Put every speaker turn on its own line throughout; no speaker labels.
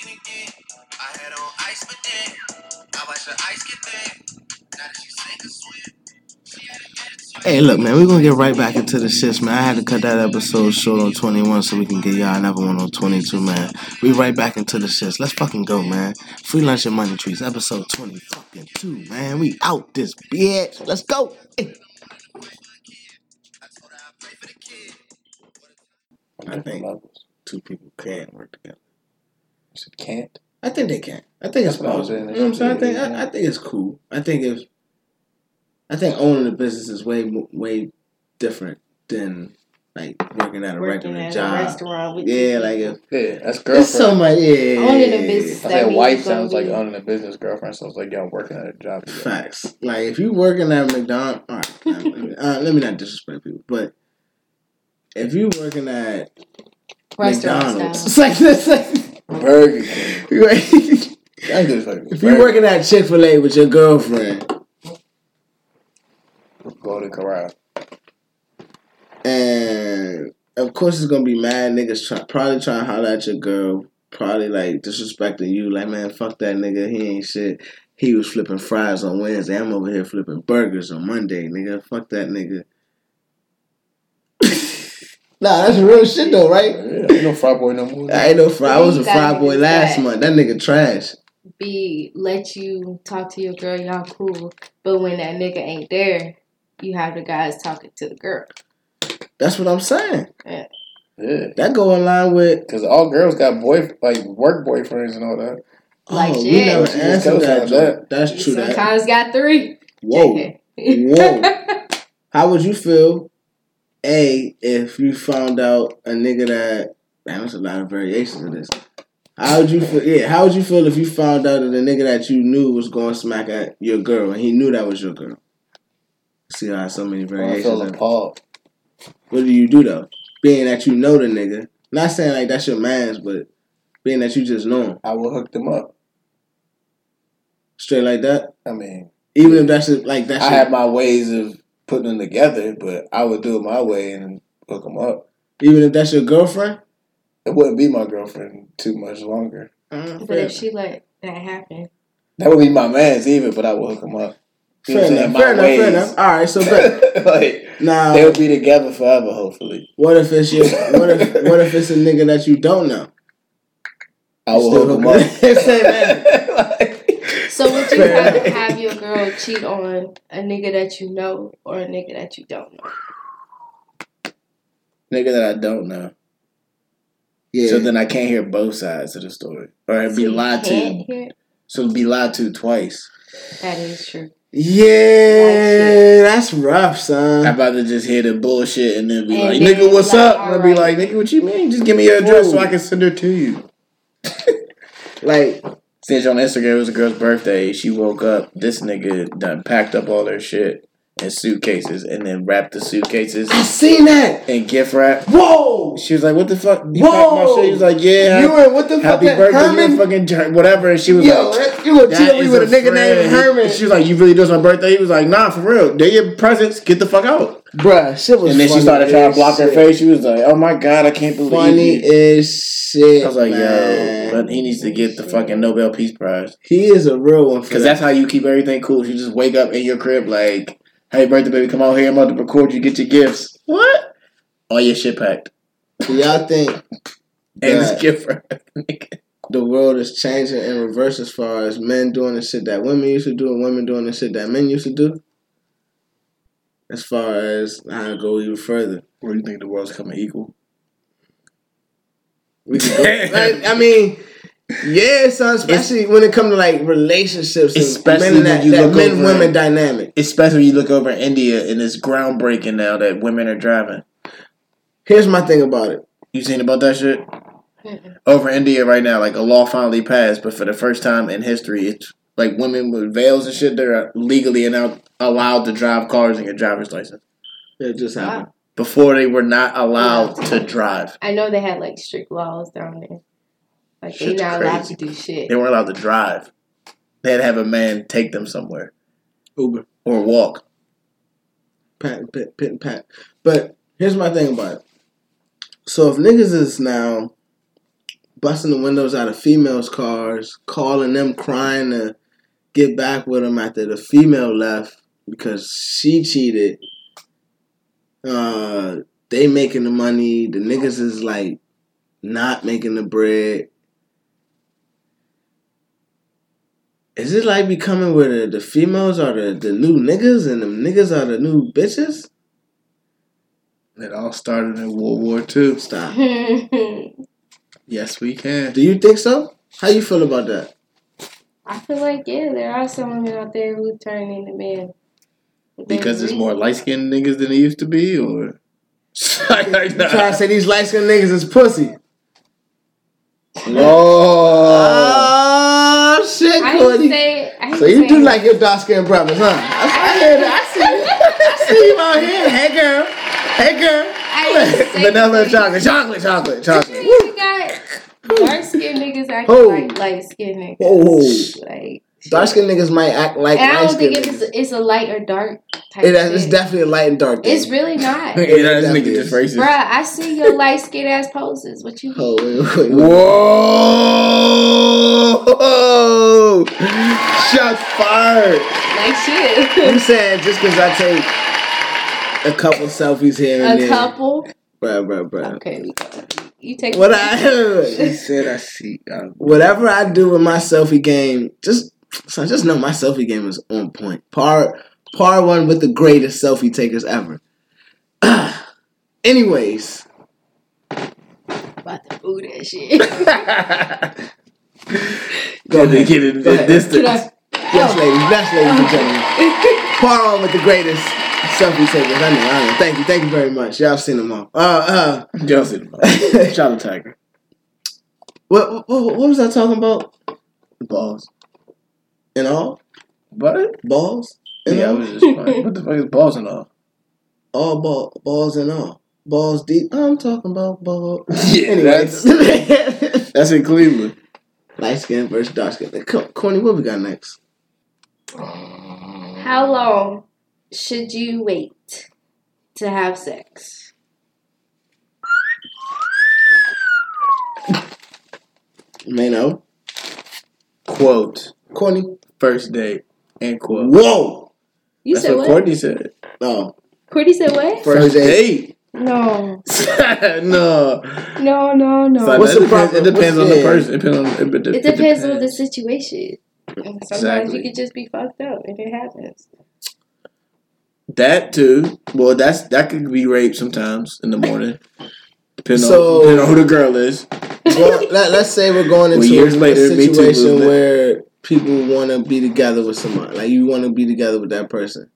broken again. I had on ice, but then I watched the ice get thin. Now that she sink or swim. She had an attitude.
Hey, look, man, we're gonna get right back into the shits, man. I had to cut that episode short on 21 so we can get y'all another one on 22, man. We right back into the shits. Let's fucking go, man. Free lunch and money trees, episode 20 fucking two, man. We out this bitch. Let's go. Hey.
I told her I pray for the kid.
I think two people can work together.
It can't.
I think they can. I think it's
That's what I was
possible.
saying.
You know what I'm saying? I think I, I think it's cool. I think if I think owning a business is way way different than like working at a
Working
regular
at a
job.
restaurant with
Yeah, like
people.
if
Yeah, that's girlfriend.
it's
girlfriend.
so much. Yeah,
Owning a business
I
that
said wife sounds like owning a business. Girlfriend sounds like y'all working at a job. together.
Facts. Like if you working at McDonald's, all right, let, me, uh, let me not disrespect people, but if you working at
Restaurant
McDonald's,
style.
it's like it's like
Burger King.
if
That dude's like
you working at Chick Fil A with your girlfriend
Golden Corral.
and of course it's gonna be mad niggas try, probably trying to holler at your girl, probably like disrespecting you, like man, fuck that nigga, he ain't shit. He was flipping fries on Wednesday. I'm over here flipping burgers on Monday, nigga. Fuck that nigga. nah, that's real shit though, right?
Yeah, ain't no fry boy no more.
I ain't no fry. I was a fry boy last
that.
month. That nigga trash.
Be let you talk to your girl, y'all cool. But when that nigga ain't there, you have the guys talking to the girl.
That's what I'm saying.
Yeah,
That go in line with.
because all girls got boy like work boyfriends and all that.
Oh, like
oh, we
shit.
never
She just
answered that.
like
joke.
that.
That's true. That
Sometimes got three.
whoa. Whoa. How would you feel, A, if you found out a nigga that man, there's a lot of variations of this. How would you feel? Yeah, how would you feel if you found out that the nigga that you knew was going smack at your girl and he knew that was your girl? See how so many
I
variations.
feel
of-
appalled.
What do you do though? Being that you know the nigga, not saying like that's your man's, but being that you just know him,
I will hook them up.
straight like that.
I mean,
Even if that's a, like that's
I have my ways of putting them together, but I would do it my way and hook them up.
even if that's your girlfriend.
It wouldn't be my girlfriend too much longer.
Uh,
But if she let that happen,
That would be my man's even, but I would hook them up. You
fair
what I'm saying?
enough, fair enough, fair enough. All right, so bet.
like
Now,
they'll be together forever, hopefully.
what if it's your what if what if it's a nigga that you don't know?
I will
Still
hook them
hook
up.
it- Say that.
So would you
Fair
rather have your girl cheat on a nigga that you know or a nigga that you don't know?
Nigga that I don't know.
Yeah.
So then I can't hear both sides of the story. Or it'd
So
be
you
lied to.
hear?
So be lied to twice.
That is true.
yeah, that's rough, son.
I'd rather just hear the bullshit and then be
And
like,
then
nigga, what's
like,
up? And I'd be
alright.
like, nigga, what you mean? Just give me your address so I can send her to you.
Like,
On Instagram it was a girl's birthday, she woke up, this nigga done packed up all her shit in suitcases and then wrap the suitcases
I seen that.
and gift wrap.
Whoa.
She was like, what the fuck? You
Whoa.
shit? He was like, yeah.
You were what the fuck?
Happy birthday,
Herman?
you a fucking jerk, whatever. And she was
Yo,
like,
that- you gonna cheat
That
on me
is
with a nigga
friend.
named Herman?
And she was like, "You really doing my birthday?" He was like, "Nah, for real. They're your presents. Get the fuck out."
Bruh, shit was
And then she started trying to block her face. She was like, "Oh my god, I can't believe
Funny
you."
as shit.
I was like,
man.
"Yo, but he needs to get the fucking Nobel Peace Prize
he is a real one
because
that.
that's how you keep everything cool. You just wake up in your crib like, "Hey, birthday baby, come out here. I'm about to record you. Get your gifts. What? All your shit packed
Do y'all think
and this
that
gift for
the world is changing in reverse as far as men doing the shit that women used to do and women doing the shit that men used to do? As far as how to go even further.
Where do you think the world's coming equal?
We could go, like, I mean, yeah, son, especially when it comes to like relationships and
Especially
men
when
that,
you
that
look
men
over
women
it.
dynamic.
Especially when you look over India and it's groundbreaking now that women are driving.
Here's my thing about it.
You seen about that shit?
Mm-mm.
Over India right now, like a law finally passed, but for the first time in history, it's like women with veils and shit. They're legally now allowed to drive cars and get driver's license.
It just happened.
Wow.
Before they were not allowed to drive.
I know they had like strict laws down there. Like they're
Shit's
not allowed to do shit.
They weren't allowed to drive. They had to have a man take them somewhere
Uber.
or walk.
pat, pit, pit, and pat. But here's my thing about it. So if niggas is now busting the windows out of females' cars, calling them crying to get back with them after the female left because she cheated. Uh, they making the money. The niggas is like not making the bread. Is it like becoming where the, the females are the, the new niggas and the niggas are the new bitches?
It all started in World War II.
Stop.
Yes, we can.
Do you think so? How you feel about that?
I feel like yeah, there are some women out there who turn into men.
Because there's more light skinned niggas than there used to be, or
You trying to say these light skinned niggas is pussy?
Oh,
Oh shit,
I
Cody.
didn't say. I
So you
say-
do like your dark skinned brothers, huh? I, I hear that. I see you. I see you out here. Hey girl. Hey girl.
I
vanilla
that.
chocolate, chocolate, chocolate, chocolate.
You got dark skinned niggas acting
Oh.
like light skinned niggas.
Oh.
Like,
Dark skinned niggas might act like
and I don't think it's it's a light or dark type.
It,
shit.
it's definitely a light and dark thing.
It's really not.
Yeah, this nigga just racist.
Bruh, I see your light skinned ass poses. What you
Oh, wait, wait, wait.
Whoa! Shots fired.
Like shit.
I'm saying just because I take a couple selfies here and
a
there.
A couple.
Bruh, bruh, bruh.
Okay, we go. You take
What I
She said I see. uh,
whatever I do with my selfie game, just so I just know my selfie game is on point. Par par one with the greatest selfie takers ever. Anyways,
about to boo that shit.
go
Get it,
ahead.
get it,
Go ahead.
distance.
Can
Yes, ladies, yes, ladies and gentlemen. Par on with the greatest selfie takers. I know, I know. Thank you, thank you very much. Y'all seen them all. Uh,
Justin,
uh.
shout out Tiger.
what, what what was I talking about?
The balls.
In all
What?
balls. In
Yeah, I was just like, what the fuck is balls and all?
all ball balls and all balls deep. I'm talking about ball.
Yeah,
Anyways,
That's in Cleveland.
light skin versus dark skin. Co- Courtney, what we got next?
How long should you wait to have sex?
Mano,
Quote.
Courtney.
First date. End quote.
Whoa.
You
That's
said
what
what?
Courtney said.
Oh,
Courtney said what?
First date.
No,
no.
no, no, no.
Son,
What's
it
the
depends,
problem?
it depends on
What's-
the person. It depends on, it, it,
it depends on the situation. And sometimes
Exactly.
you could just be fucked up, and it happens.
That too. Well, that's that could be rape sometimes in the morning. Depending,
So-
on, depending on who the girl is.
well, let, let's say we're going
Well,
into
years
a,
later,
a situation where people want to be together with someone. Like you want to be together with that person.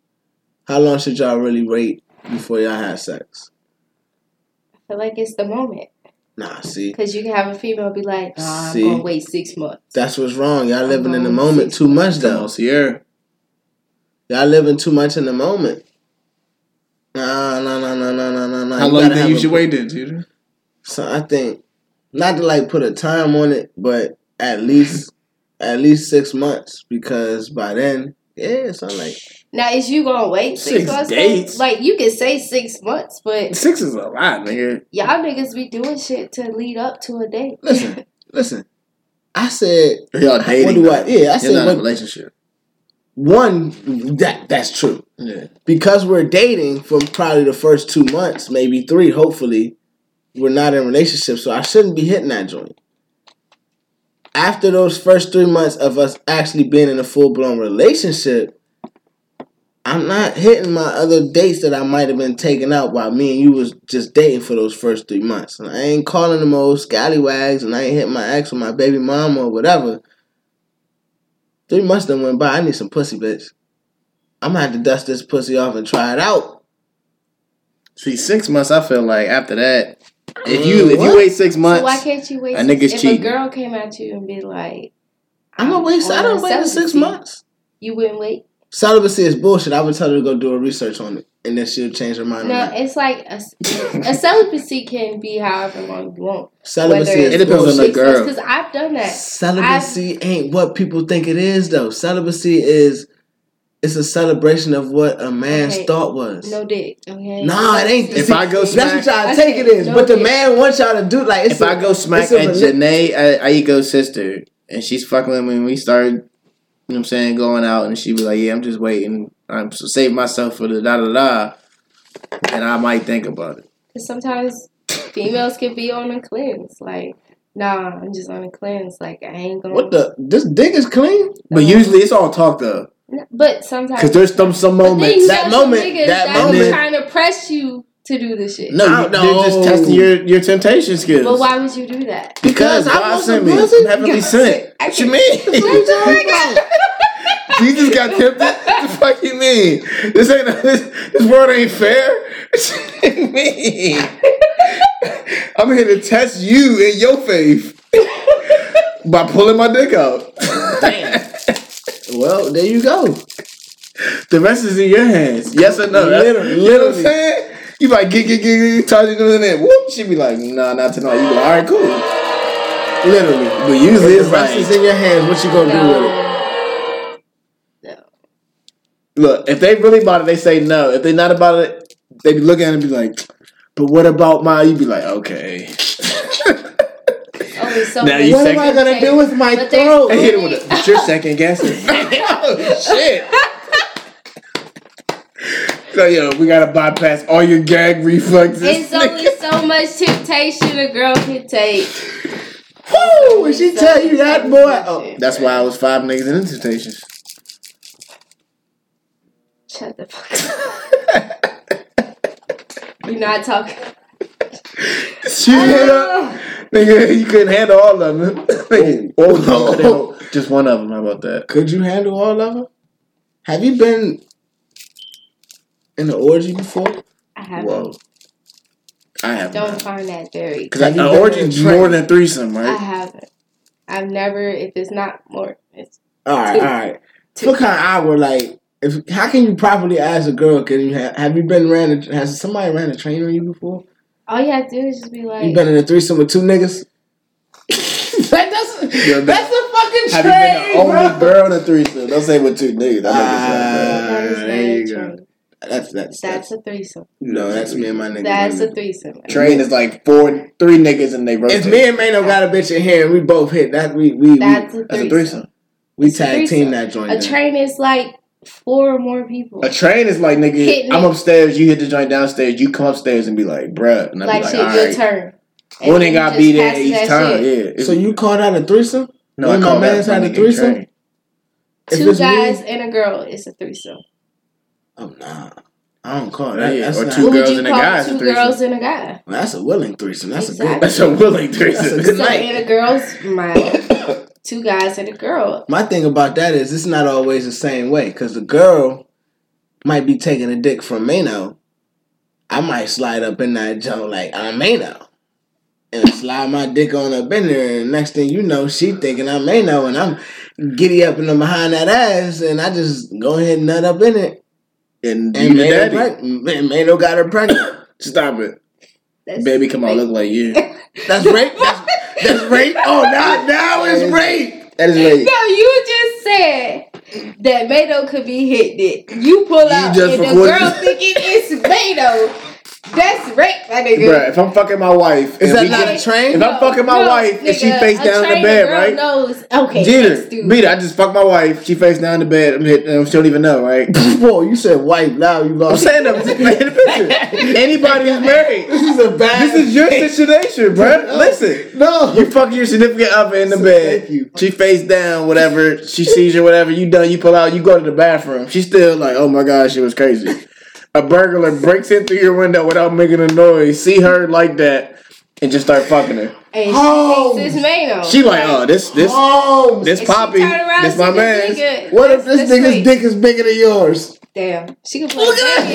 How long should y'all really wait before y'all have sex?
I feel like it's the moment
Nah, see,
because you can have a female be like, "Nah, I'm
See?
gonna wait six months."
that's what's wrong. Y'all living in the moment too much,
Come
though.
Sierra.
Y'all living too much in the moment. Nah, nah, nah, nah, nah, nah, nah, nah.
How
You
long
gotta
do
have
you
a-
should wait then, Tudor?
So I think not to like put a time on it, but at least at least six months because by then, yeah, it's not like
Now, is you gonna wait six,
Six
months? though?
dates?
Like you can say six months, but
Six is a lot, nigga.
y'all niggas be doing shit to lead up to a date.
listen, listen. I said,
Y'all
what
dating.
do I? Yeah, I
You're
said
not in a
what,
relationship.
one. That that's true
Yeah.
because we're dating for probably the first two months, maybe three. Hopefully, we're not in relationships, so I shouldn't be hitting that joint. After those first three months of us actually being in a full blown relationship, I'm not hitting my other dates that I might have been taking out while me and you was just dating for those first three months. And I ain't calling them old scallywags, and I ain't hitting my ex or my baby mama or whatever. Three months done went by. I need some pussy, bitch. I'm gonna have to dust this pussy off and try it out.
See, six months. I feel like after that, if you if
what?
you wait six
So
months,
why can't you wait?
a nigga's
if
cheating.
a girl came at you and be like,
I'm gonna wait. I don't oh, wait six months.
You wouldn't wait.
Celibacy is bullshit. I would tell her to go do a research on it, and then she'll change her mind.
No, it's like a, a celibacy can be however long you want.
Celibacy is
It depends on the girl.
Because I've done that.
Celibacy ain't what people think it is, though. Celibacy is it's a celebration of what a man's
Okay.
thought was.
No dick. Okay.
Nah, it ain't.
If
see,
I go smack, that's
what y'all
I
take it
said no
but the man wants y'all to do like. It's
If
a-
I go smack
it's a
at Jhené A- Aiko's sister and she's fucking with me and we start, you know what I'm saying, going out and she be like, yeah, I'm just waiting. I'm s- saving myself for the da da da. And I might think about it.
'Cause sometimes females can be on a cleanse. Like, nah, I'm just on a cleanse. Like, I ain't gonna.
What the? This dick is clean.
But uh-huh. usually it's all talk though.
But sometimes.
Because there's some, some moments.
that
know some
moment-
niggas
that moment-
trying to press you to do the shit.
No,
no,
they're just testing your, your temptation skills.
But why would you do that?
Because
Because I
God
want
sent
some
me.
pussy.
I'm heavenly
God
sent.
I
What you
can't-
mean? Jesus got tempted. What the fuck you mean? This ain't this, this world ain't fair. What you mean? I'm here to test you in your faith by pulling my dick out.
Well, there you go.
the rest is in your hands. Yes or no?
Literally,
You know what I'm sayit. You like get get get get charging doing it. Whoop. She be like, nah, not tonight. You go, all right, cool.
Literally.
But usually it's
the rest is in your hands. What you gonna do with it?
No. No.
look, if they really about it, they say no. If they not about it, they be looking at it and be like, but what about my? You be like, okay.
So
Now you
What
second-
am I gonna do with my
But
throat?
I hit it with a, but you're second guessing. oh shit. So yo, we gotta bypass all your gag reflexes.
It's only so much temptation a girl can take.
Woo! When she tell you that, boy. Oh,
That's why I was five niggas in Temptations.
Shut the fuck up. You're not talking.
She hit up, nigga. You couldn't handle all of them. oh no, just one of them. How about that?
could you handle all of them? Have you been in an orgy before?
I haven't.
Whoa, I have
Don't find that very.
Because
Have
an
you been
orgy is more than threesome, right?
I
right?
haven't. I've never. If it's not more, it's
All right,
Two.
all right.
Two.
What kind of hour? Like, if how can you properly ask a girl? Can you have, have you been ran? A, has somebody ran a train on you before?
All you have to do is just be like,
You
like.
been in a threesome with two niggas? that, that's
You're
that's a fucking
Have you
train,
been the
bro.
only girl in a threesome? Don't say with two niggas. That
Ah,
that is
there
not a
you go.
train.
That's that's
That's
that's
a threesome.
no. That's me and my nigga.
That's a
running.
threesome.
Train is like four, three niggas and they rotate.
If me and Mano got a bitch in here and we both hit that, we we
That's
we,
a
That's a
threesome.
threesome.
we
it's a
tag team that joint.
A train is like four or more people.
A train is like nigga.
Hitting
I'm
it.
upstairs. You hit the joint downstairs. You come upstairs and be like, bruh, and I
like
be like,
shit,
All
your
right.
turn. And
One ain't
got
to
just
be there each time.
shit.
Yeah.
So you call out a threesome?
no,
when
I
my
call
man's had a threesome?
Two
it's me-
guys and a girl is a threesome.
Oh nah, I don't call that.
Yeah,
That's
or two girls and a guy is a
two girls and a guy?
Well, that's a willing threesome. That's a good.
That's a willing
That's
threesome.
a good
So
night.
in a girl's mind, two guys and a girl.
My thing about that is it's not always the same way because the girl might be taking a dick from Mano. I might slide up in that joint like I'm Mano and slide my dick on up in there, and next thing you know, she thinking I'm Mano, and I'm giddy up in the behind that ass, and I just go ahead and nut up in it,
and
and
you the
Mano,
daddy.
preg- and Mano got her pregnant.
Stop it,
That's
baby. Come on, look like you.
That's rape. That's, that's rape. Oh, now now it's rape.
That is rape.
No, you just said that Mado could be hit it. You pull out
just
and the girl thinking it's Mado. That's rape, my nigga.
Bruh, if I'm fucking my wife,
Is that
we
not
get-
a train?
If I'm fucking my wife and she face down in the bed,
girl
right?
Knows, okay,
Jeter,
let's
beat it. I just fucked my wife. She face down in the bed. I'm hit. Um, she don't even know, right?
Whoa, you said wife. Now you
I'm
lost.
saying I'm just painting a picture. Anybody who's married,
This is a bad.
this is your situation, bruh.
No.
Listen,
No.
you fuck your significant other in the bed.
Thank you.
She face down, whatever. She sees you, whatever. You done. You pull out. You go to the bathroom. She's still like, oh my god, she was crazy. A burglar breaks in through your window without making a noise. See her like that, and just start fucking her.
And
Oh.
she thinks it's Mano.
She like, oh, this this
Oh,
this
And
Poppy, this
and
my man.
nigga.
what if
That's-
this nigga's
rape.
dick is bigger than yours?
Damn, she can play baby. I,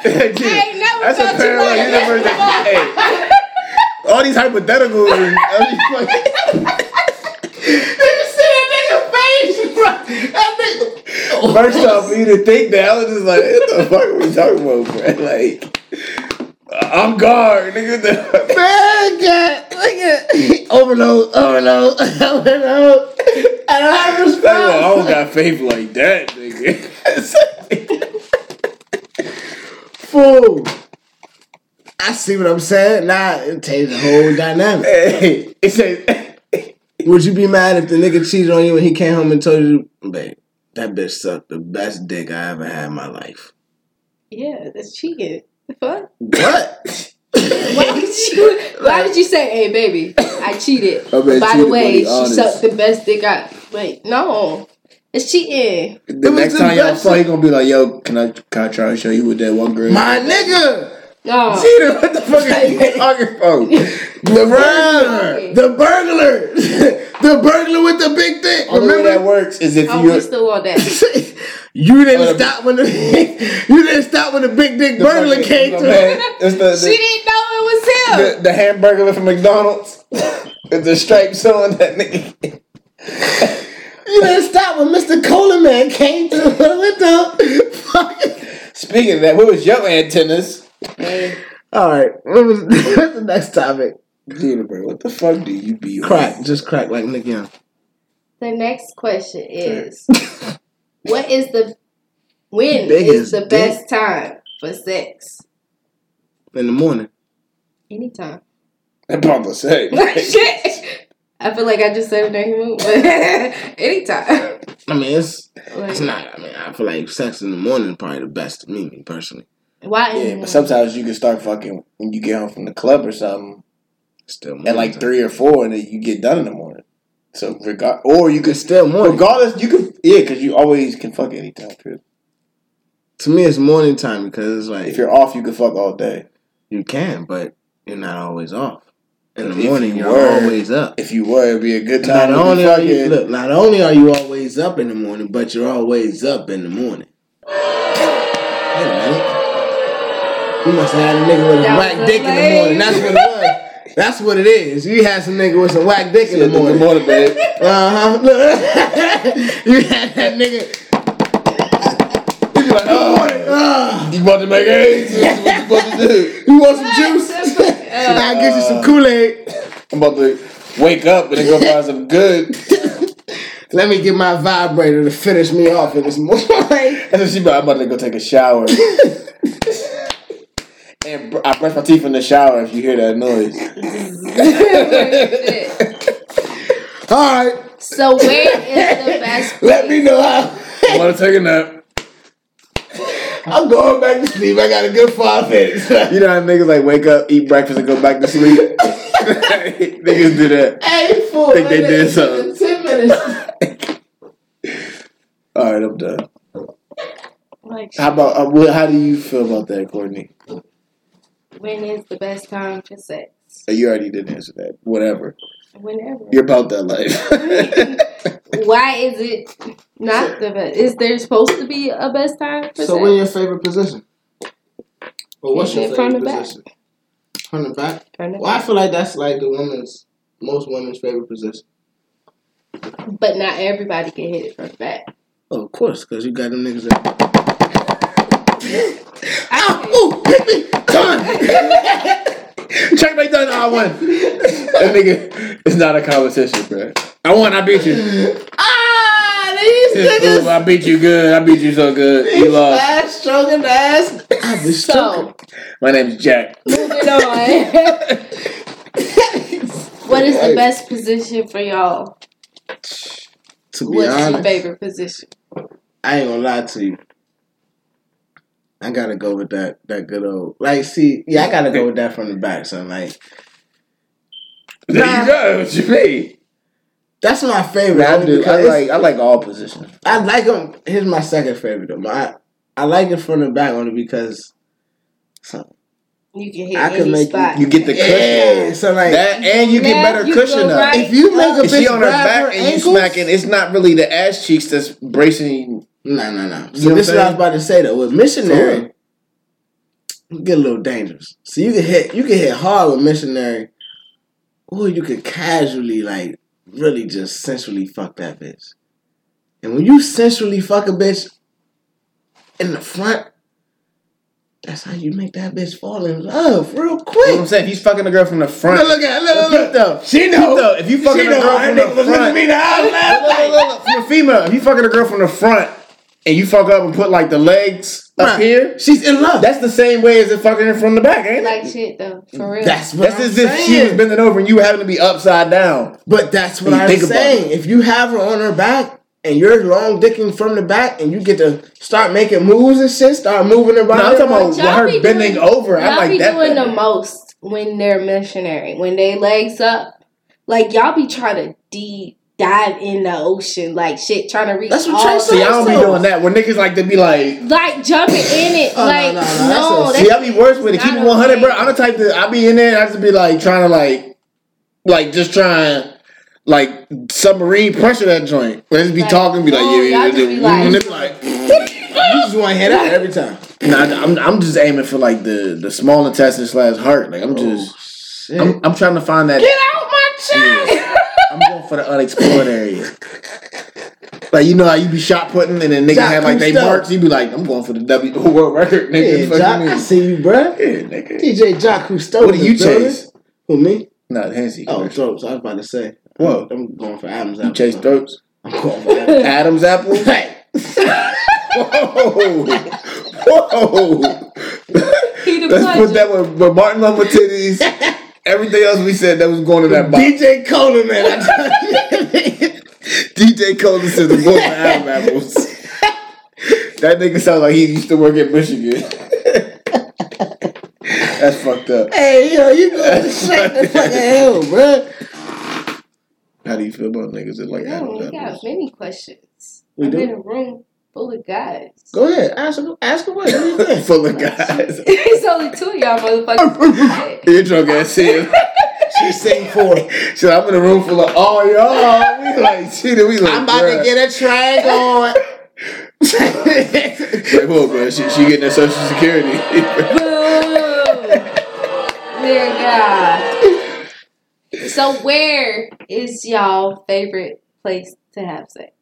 I ain't never
That's a
felt you
parallel universe.
that.
That, hey, all these hypotheticals. and- I mean, like, First off, for you to think that, I was just like, what the fuck are we talking about, bro? Like, I'm guard, nigga.
Man, God, look at overload, overload, overload. I don't have
Like, I don't got faith like that, nigga.
Fool. I see what I'm saying. Now it changes the whole dynamic.
hey, it says,
Would you be mad if the nigga cheated on you and he came home and told you, babe, that bitch sucked the best dick I ever had in my life?
Yeah, that's cheating. The fuck?
What?
Why did you? Why did you say, "Hey, baby, I cheated"?
I bet
By
cheated,
the way,
but
she sucked the best dick I. Wait, no, it's cheating.
the
was
next
the
time y'all
best-
fuck, he gonna be like, yo, can I, can I try to show you what that one girl?
My nigga!
No,
Cheater, what the fuck are you talking about?
The burglar! The burglar! the burglar with the big dick!
Only way that works is if
oh,
you
we still want that.
you didn't
Oh,
stop when the you didn't stop when the big dick burglar came
the,
through.
It's the,
She didn't know it was him.
the, the hamburger from McDonald's. With the stripes on that nigga.
You didn't stop when Mr. Cola Man came through with the fucking.
Speaking of that, what was your antennas?
Hey,
All right, what was what's the next topic?
Gina, bro, what the fuck do you be on?
Crack, just crack like Nick Young.
the next question is, what is the when
Biggest
is the
dick.
best time for sex?
in the morning.
Anytime.
I'm about to say.
Shit. I feel like I just said it during the but anytime.
I mean, it's
Like,
it's not. I mean, I feel like sex in the morning is probably the best to me, me personally.
Why?
Yeah, but sometimes you can start fucking when you get home from the club or something
Still
at like
time.
three or four, and then you get done in the morning. So regard, or you can
still morning.
regardless, you can yeah, because you always can fuck anytime. Period.
To me, it's morning time because it's like
If you're off, you can fuck all day.
you can, but you're not always off. In the
you
morning, you're
were-
always up.
If you were, it'd be a good
Not
time. to
only are you look, not only are you always up in the morning, but you're always up in the morning. Wait a minute. You must have had a nigga with a
That
whack
was
dick in the morning. That's what it was. That's what it is. You had some nigga with some whack dick in the
Shit, Good
morning.
morning, babe.
Uh huh. you had that nigga.
You be like, oh,
Uh,
you about to make eggs? That's what you supposed to do.
you want some juice? I'll get you some Kool Aid.
I'm about to wake up and then go find some good.
Let me get my vibrator to finish me off in this morning.
And then she be like, I'm about to go take a shower. And br- I brush my teeth in the shower if you hear that noise.
All right.
so where is the best?
Let me know how.
I want to take a nap.
I'm going back to sleep. I got a good five minutes.
You know how niggas like wake up, eat breakfast, and go back to sleep? niggas do that.
hey, fool.
Think they did something.
Ten minutes.
All right, I'm done.
Like,
How about uh, how do you feel about that, Courtney?
When is the best time for sex?
Uh, You already did answer that. Whatever.
Whenever.
You're about that life.
Why is it not the best? Is there supposed to be a best time for sex?
So, what's your favorite position? Well, what's your
Hitting it from
favorite
the back.
position? From the back.
From the
Well, I feel like that's like the woman's, most women's favorite position.
But not everybody can hit it from the back.
Oh, of course, because you got them niggas that.
I
Ooh, hit me! Done!
Check my done. I won. that nigga, it's not a competition, bro. I won. I beat you.
ah, these
Ooh,
niggas!
I beat you good. I beat you so good. You lost.
Ass stroking ass. I was
so
My name's Jack.
moving on. what is the best position for y'all?
To be
What's your
honest,
favorite position?
I ain't gonna lie to you. I gotta go with that that good old like see yeah I gotta go with that from the back son like
There
Nah.
you go. What you mean?
that's my favorite.
I do. I like. I like all positions.
I like him Here's my second favorite though. My I like it from the back only because so,
You can hit
I could
any
make you-
spot.
You get the cushion.
yeah. So like
That and you get better
you
cushion
go
up.
right.
if you make a
If she
bitch
on her back
her
and you smacking, it's not really the ass cheeks that's bracing.
No, no, no. So this is what I was about to say though. With missionary, get a little dangerous. So you can hit you can hit hard with missionary, or you could casually like really just sensually fuck that bitch. And when you sensually fuck a bitch in the front, That's how you make that bitch fall in love real
You know what I'm saying? If he's fucking a girl from the front.
Look, look at look,
Look,
look. She know.
though, if you fucking
She
a girl from the
nigga was looking at
front. Look, look, look, look. From a female, if you fucking a girl from the front and you fuck up and put like the legs up here,
She's in love.
that's the same way as if fucking her from the back, ain't it?
Like shit though, for real.
That's what
That's
I'm
as if she was bending over and you having to be upside down.
But that's what I'm
think about
saying. If you have her on her back and you're long dicking from the back and you get to start making moves and shit, start moving her
No,
body.
I'm talking about
Y'all
her
be
bending
doing-
over. I
y'all
like
be
that.
doing
better.
the most when they're missionary. When they legs up, like y'all be trying to deep dive in the ocean, like shit, trying to reach.
That's what Trey.
See, I don't be doing that. Where niggas like to be like,
Like jumping in it,
Oh,
like
no,
no,
no, that's a-
that's
see, I be worse with it. Keep it 100, bro. I'm the type that I be in there. I just be like trying to like, like just trying. Like submarine pressure that joint. They just be
Like,
talking, be like,
oh,
yeah, yeah,
just be
yeah.
like-
and like,
You just want to hit out every time.
nah, I'm, I'm just aiming for like the the small intestine slash heart. Like I'm oh, just,
shit.
I'm, I'm trying to find that.
Get out my chest!
I'm going for the unexplored area. Like you know how you be shot putting and then niggas
Jack
have like they
Cousteau.
marks. You be like, I'm going for the W world record, nigga.
Yeah, Jock,
you
I see you, bruh.
Yeah, nigga.
DJ Jock Cousteau.
What do you
the building.
chase?
Who me?
Not Hennessy.
Oh,
commercial.
throats. I was about to say.
Whoa.
I'm, I'm going for Adam's apple.
you
apple.
chase throats.
I'm going for Adam's.
Adam's apple.
Hey.
Whoa, whoa. Let's put that with, with Martin Lumber titties. Everything else we said that was going to that box.
DJ Coleman, man. I.
DJ Cole says the boy for Adam apples. that nigga sounds like he used to work at Michigan. That's fucked up.
hey, yo, you going straight to fucking hell, bruh.
How do you feel about niggas that like
No,
Adam's
we got
apples?
many questions.
We
I'm
do?
in a room full of guys.
Go ahead. Ask her. Ask her what. What do you think?
Full of guys.
It's only two of y'all motherfuckers.
You're drunk ass shit.
She sing for.
Shit, I'm in a room full of all y'all. We like shit. We like.
I'm about to get a track on.
Like, whoa, bro. She, she getting her social security.
Boo! Dear God. So where is y'all favorite place to have sex?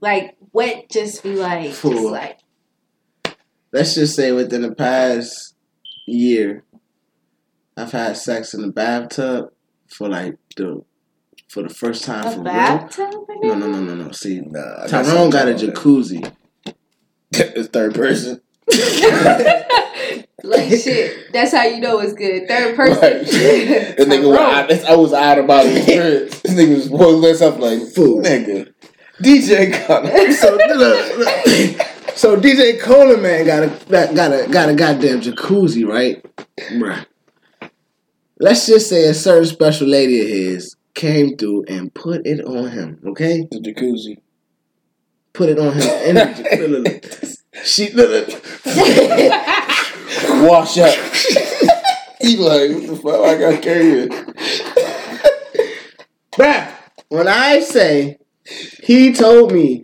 Like what just be like just like
Let's just say within the past year, I've had sex in the bathtub for like the for the first time
a
for
bathtub?
real. No, no, no, no, no. See,
nah,
Tyrone got a jacuzzi.
It's third person.
like shit. That's how you know it's good. Third person.
Right. This nigga was out, I was out about his experience. This nigga was boiling this up like,
Fool.
nigga. DJ Connor.
So look, look. so DJ Coleman man got a got got a got a goddamn jacuzzi, right? Bruh. Let's just say a certain special lady of his came through and put it on him, okay?
The jacuzzi.
Put it on him. in the jacuzzi. Look, look. She look, look.
Wash up. he like, what the fuck? I got carry it.
Bruh, when I say he told me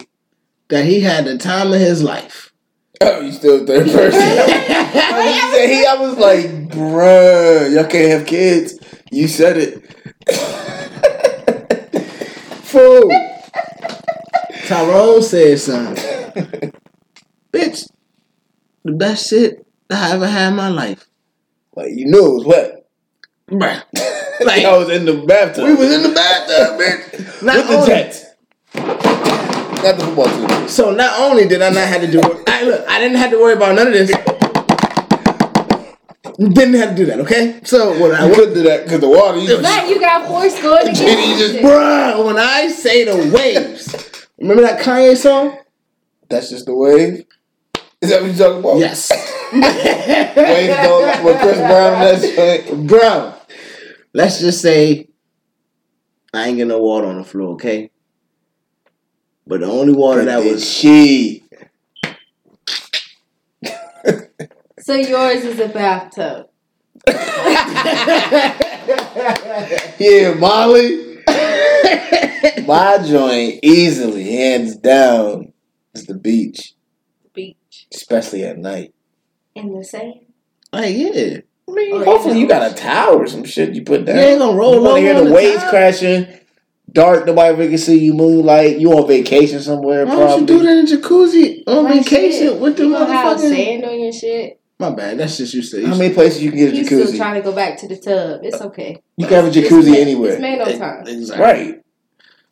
that he had the time of his life.
Oh, you still third person? He said he, I was like, bruh, y'all can't have kids. You said it.
Fool. Tyrone said something. Bitch, the best shit I ever had in my life.
Like, you knew it was wet.
Bruh.
Like, I was in the bathtub.
We was in the bathtub, bitch. Not
with the
only-
Jets. Not the football team.
So not only did I not have to do it, I look, I didn't have to worry about none of this. Didn't have to do that, okay? So when I
I couldn't do that because the water. You
Like you got force going
You just-
bruh, when I say the waves, remember that Kanye song?
That's just the wave. Is that what you're talking about?
Yes.
Waves don't. With Chris Brown, that's right.
Bro, let's just say I ain't getting no water on the floor, okay? But the only water that was
she.
So yours is a bathtub.
Yeah, Molly. My joint easily, hands down, is the beach,
Beach.
especially at night.
In the sand.
like yeah.
I mean,
Oh,
hopefully you got a towel or some shit you put down.
You ain't gonna roll
You wanna
over
hear the
the
waves
towel?
crashing. Dark, nobody really can see you. Moonlight, you on vacation somewhere.
Why
probably.
don't you do that in jacuzzi on
Like
vacation
shit,
with the
you gonna have
motherfucking?
sand on your shit.
My bad. That's just you say.
How many places you can get a
He's still
jacuzzi?
trying to go back to the tub. It's okay.
You can have a
It's
jacuzzi
made-
anywhere.
It's made on time.
Exactly.
Right.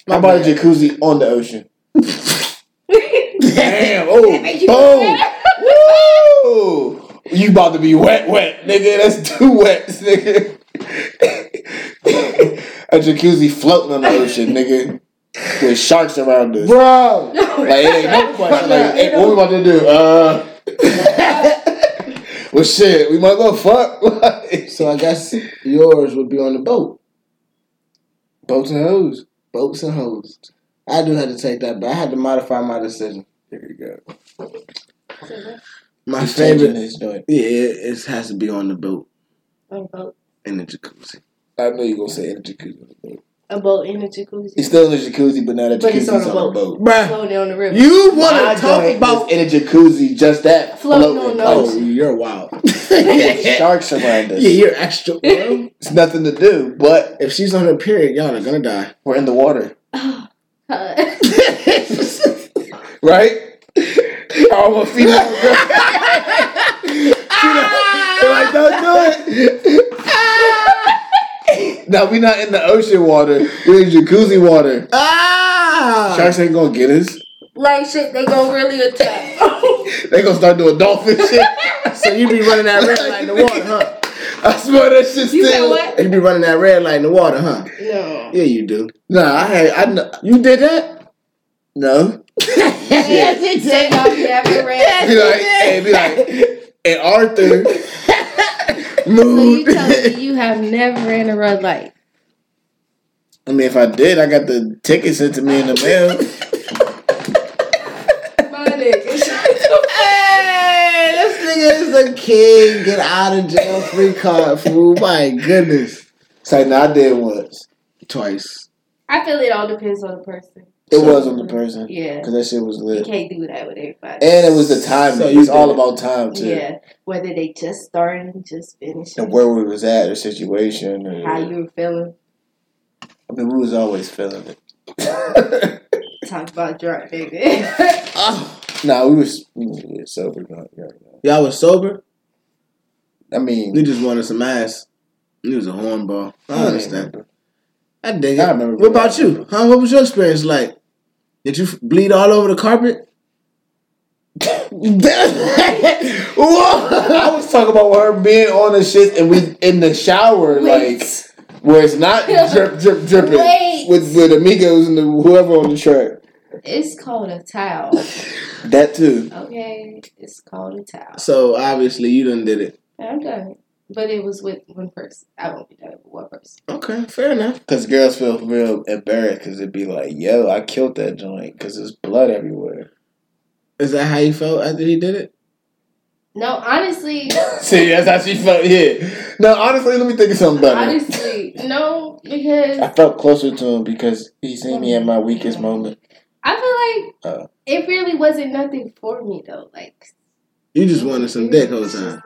My
How about a
bad.
jacuzzi on the ocean? Damn! Oh,
that Oh,
boom! Woo! You about to be wet, wet, nigga. That's too wet, nigga. a jacuzzi floating on the ocean, nigga, with sharks around us.
Bro.
Like it ain't no question. Like, hey, what we about to do? Uh, well, shit, we might go fuck. Like,
So I guess yours would be on the boat.
Boats and hoes.
Boats and hoes. I do have to take that, but I had to modify my decision.
There you go.
My
He's
favorite,
is joint.
yeah, it, it has to be on the boat
A boat,
in the jacuzzi.
I know you're gonna say in the jacuzzi.
a boat in a jacuzzi.
It's still in the jacuzzi, but now the
But it's
jacuzzi's
on a
on a boat.
Bruh,
floating on the river.
you want
My
to talk about?
in a jacuzzi, just that
Floating
floating.
on the
Oh, you're wild.
With sharks around us.
Yeah, you're extra. Bro.
It's nothing to do, but
if she's on her period, y'all are gonna die.
we're in the water,
Uh,
right? I'm a female girl. They're like, don't do it. Now we not in the ocean water. We're in jacuzzi water.
ah!
Sharks ain't gonna get us.
like shit, they gonna really attack.
They gonna start doing dolphin shit.
So you be running that red light in the water, huh?
I swear that shit
You said
still.
what?
You be running that red light in the water, huh?
no.
Yeah, you do.
Nah, I had. I kn-
You did that?
no.
Yes, it did. y'all never read.
Be like, hey, be like, and Arthur.
So you tell me you have never ran a red light.
I mean, if I did, I got the ticket sent to me in the mail.
My nigga.
hey, this nigga is a king. Get out of jail free card, fool. My goodness.
It's like, nah, I did once.
Twice.
I feel it all depends on the person.
It was on the person.
Yeah.
Because that shit was lit.
You can't do that with everybody.
And it was the time.
So
it was all about time, too.
Yeah. Whether they just started, just finished,
And where we was at, the situation. Or,
how you were feeling.
I mean, we was always feeling it.
Talk about drunk, baby.
Oh.
nah, we was, we was sober. drunk, yeah, yeah.
Y'all was sober?
I mean,
You just wanted some ass. You was a hornball. I
don't
understand.
remember.
I dig
I
it.
remember
What about you? Huh? What was your experience like? Did you bleed all over the carpet?
I was talking about her being on the shit and we in the shower, like where it's not drip, drip, dripping
Wait.
with with amigos and the, whoever on the track.
It's called a towel.
That too.
Okay? It's called a towel.
So obviously you done did it.
I'm done. But it was with one person. I won't be done with one person.
Okay, fair enough.
Because girls feel real embarrassed because it'd be like, yo, I killed that joint because there's blood everywhere.
Is that how you felt after he did it?
No, honestly,
See, that's how she felt. Yeah. No, honestly, let me think of something better.
honestly, no, because
I felt closer to him because he seen me at my weakest moment.
I feel like
Uh.
it really wasn't nothing for me though. Like,
You just wanted some dick whole time.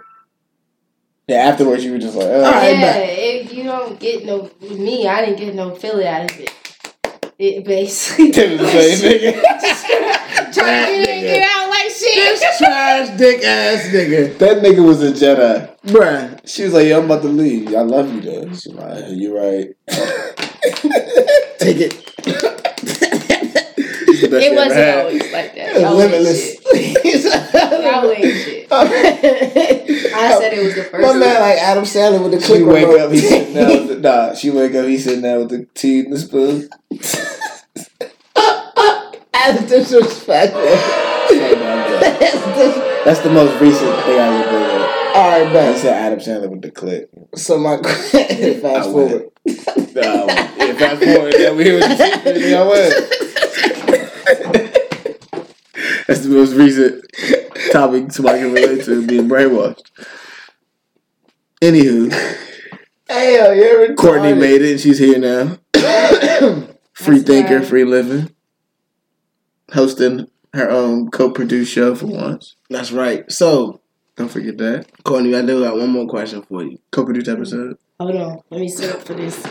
Yeah, afterwards you were just like, oh.
Yeah,
bet.
if you don't get no with me, I didn't get no feeling out of it. It basically
Tim the same nigga.
trying to get, get out like shit.
This trash dick ass nigga.
that nigga was a Jedi.
Bruh.
She was like, yo, I'm about to leave. I love you though. She's like, you right.
Take it.
It's the best
It wasn't always like that. Y'all
Limitless.
shit. Y'all ain't shit. I said it was the first.
My man like Adam Sandler with the
She wake
remote.
up, he sitting there with the nah. She wake up, he sitting down with the tea and the spoon.
That's disrespectful. That's
the most recent thing I bring up.
All right,
I
bet.
said Adam Sandler with the clip.
So my fast forward.
Yeah, fast forward. Yeah, we hear what you. I went. That's the most recent topic somebody can relate to being brainwashed. Anywho,
Hey, yo, you're retarded.
Courtney made it she's here now. free
That's
thinker,
right.
free living. Hosting her own co produced show for once.
That's right. So,
Don't forget that.
Courtney, I do got one more question for you.
Co produced episode.
Hold on, let me sit up for this.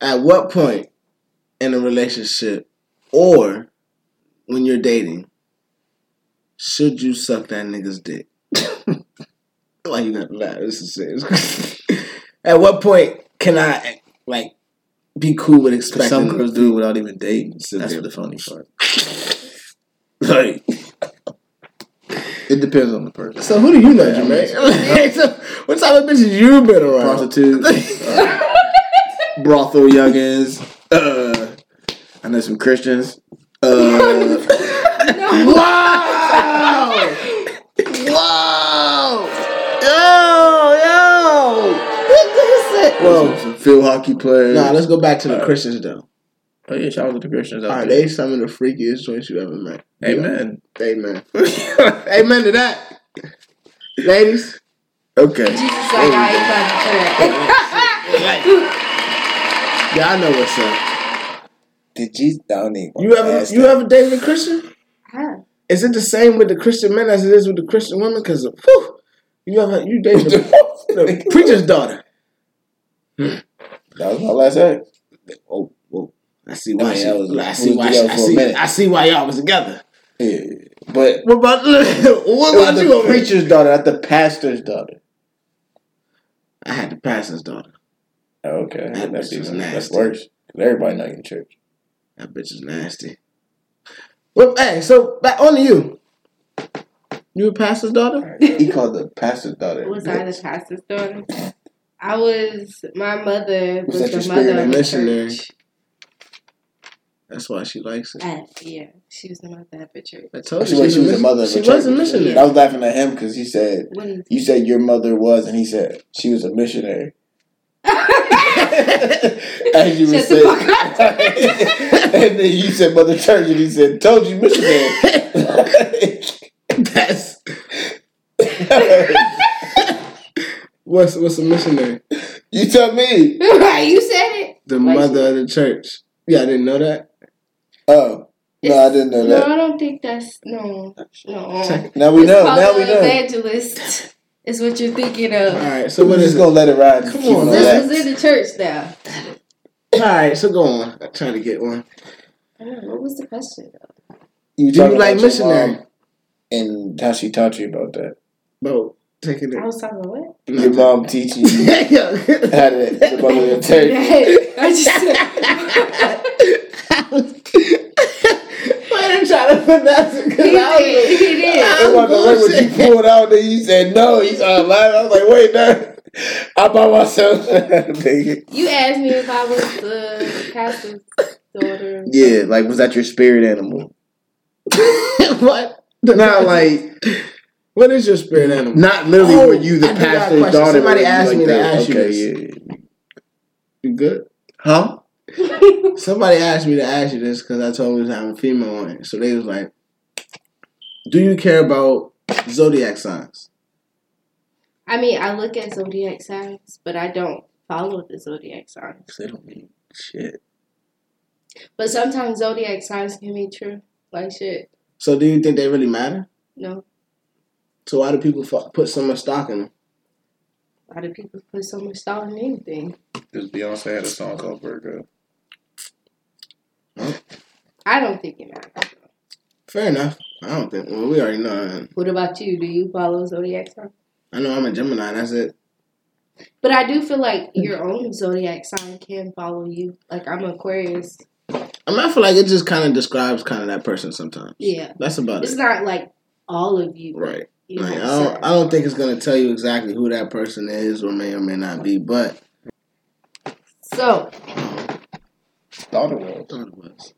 At what point in a relationship or when you're dating, should you suck that nigga's dick? Why you gotta laugh? This is serious. At what point can I like be cool with expecting
some girls do it without even dating. That's
there.
the funny part. like, it depends on the person.
So who do you know, Jermaine? so, what type of bitches you been around?
Prostitutes, uh, brothel youngins. Uh, I know some Christians. Uh,
Wow! wow! Yo, yo! Well,
some field hockey players.
nah, let's go back to the Christians though.
Oh yeah, shout out to the Christians out
Are
there.
they some of the freakiest joints you ever met?
Amen.
Amen. Amen to that. Ladies.
okay.
Jesus, like I ain't about to say
Yeah, I know what's up.
Did you? I don't even
You ever you ever dated a Christian? is it the same with the Christian men as it is with the Christian women? Because you ever you dated the, the preacher's daughter?
That was my last act.
Oh, whoa. I see why
I mean,
she,
that was-
I see why she,
together
I
for a
see,
minute.
I see why y'all was together.
Yeah, but
What about what about
was
you?
the
over here?
preacher's daughter, not the pastor's daughter.
I had the pastor's daughter.
Oh, okay,
That
that's
bitch was
even that's
nasty.
worse. 'Cause Everybody know you in church.
That bitch is nasty. Well, hey, so back on to you. You a pastor's daughter?
he called the pastor's daughter.
Was I the pastor's daughter? I was. My mother
Was
was,
that your
the mother of the
missionary?
church.
That's why she likes it.
At, yeah, she was the mother of the church.
I told
She
you
was, she was
a
the mother of
She
a church.
was a missionary.
I was laughing at him because he said
What is
you said your mother was, and he said she was a missionary. As you were saying, and then you said mother church, and he said told you missionary.
That's what's what's a missionary?
you tell me.
right, you said it.
The
Wait,
mother of the church. Yeah, I didn't know that.
Oh no, I didn't know that. No.
I don't think that's no, no.
Now we
It's
know. Now we
an
know.
Evangelist is what you're thinking of.
All right, so
We're just gonna let it ride.
Come on,
it
man.
This
relaxed.
was in the church now.
All right, so go on. I'm trying to get one.
I don't know, what was the question though?
You
Do you like
about your
missionary?
And how she taught you about that?
Bro, taking it.
I
it.
was talking about what?
Your mom teaching you how
Yo.
to the mother of the church.
I just
I didn't try to finesse it
he
because I
did.
was.
He did.
I was the way when you pulled out there, you said no. You started laughing. I was like, wait, no. I'm by myself. Nigga.
You asked me if I was the pastor's daughter.
yeah, like was that your spirit animal?
what?
Not like
What is your spirit animal?
not literally
Oh,
were you the
I do got a
pastor's daughter.
Somebody asked
like
me to
that.
ask you
okay,
this.
Yeah.
You good?
Huh?
Somebody asked me to ask you this because I told them we was having a female on it. So they was like, "Do you care about zodiac signs?"
I mean, I look at zodiac signs, but I don't follow the zodiac signs.
They don't mean shit.
But sometimes zodiac signs can be true. Like shit.
So do you think they really matter?
No.
So why do people fu- put so much stock in them?
Why do people put so much stock in anything?
Because Beyonce had a song called Virgo.
I don't think it matters.
Fair enough. I don't think. Well, we already know.
What about you? Do you follow zodiac sign?
I know I'm a Gemini. That's it.
But I do feel like your own zodiac sign can follow you. Like I'm Aquarius.
I mean, I feel like it just kind of describes kind of that person sometimes.
Yeah.
That's about
It's
it.
It's not like all of you.
Right.
You
Like, I don't. I don't think it's gonna tell you exactly who that person is or may or may not be, but
So,
Thought it was.
thought it was.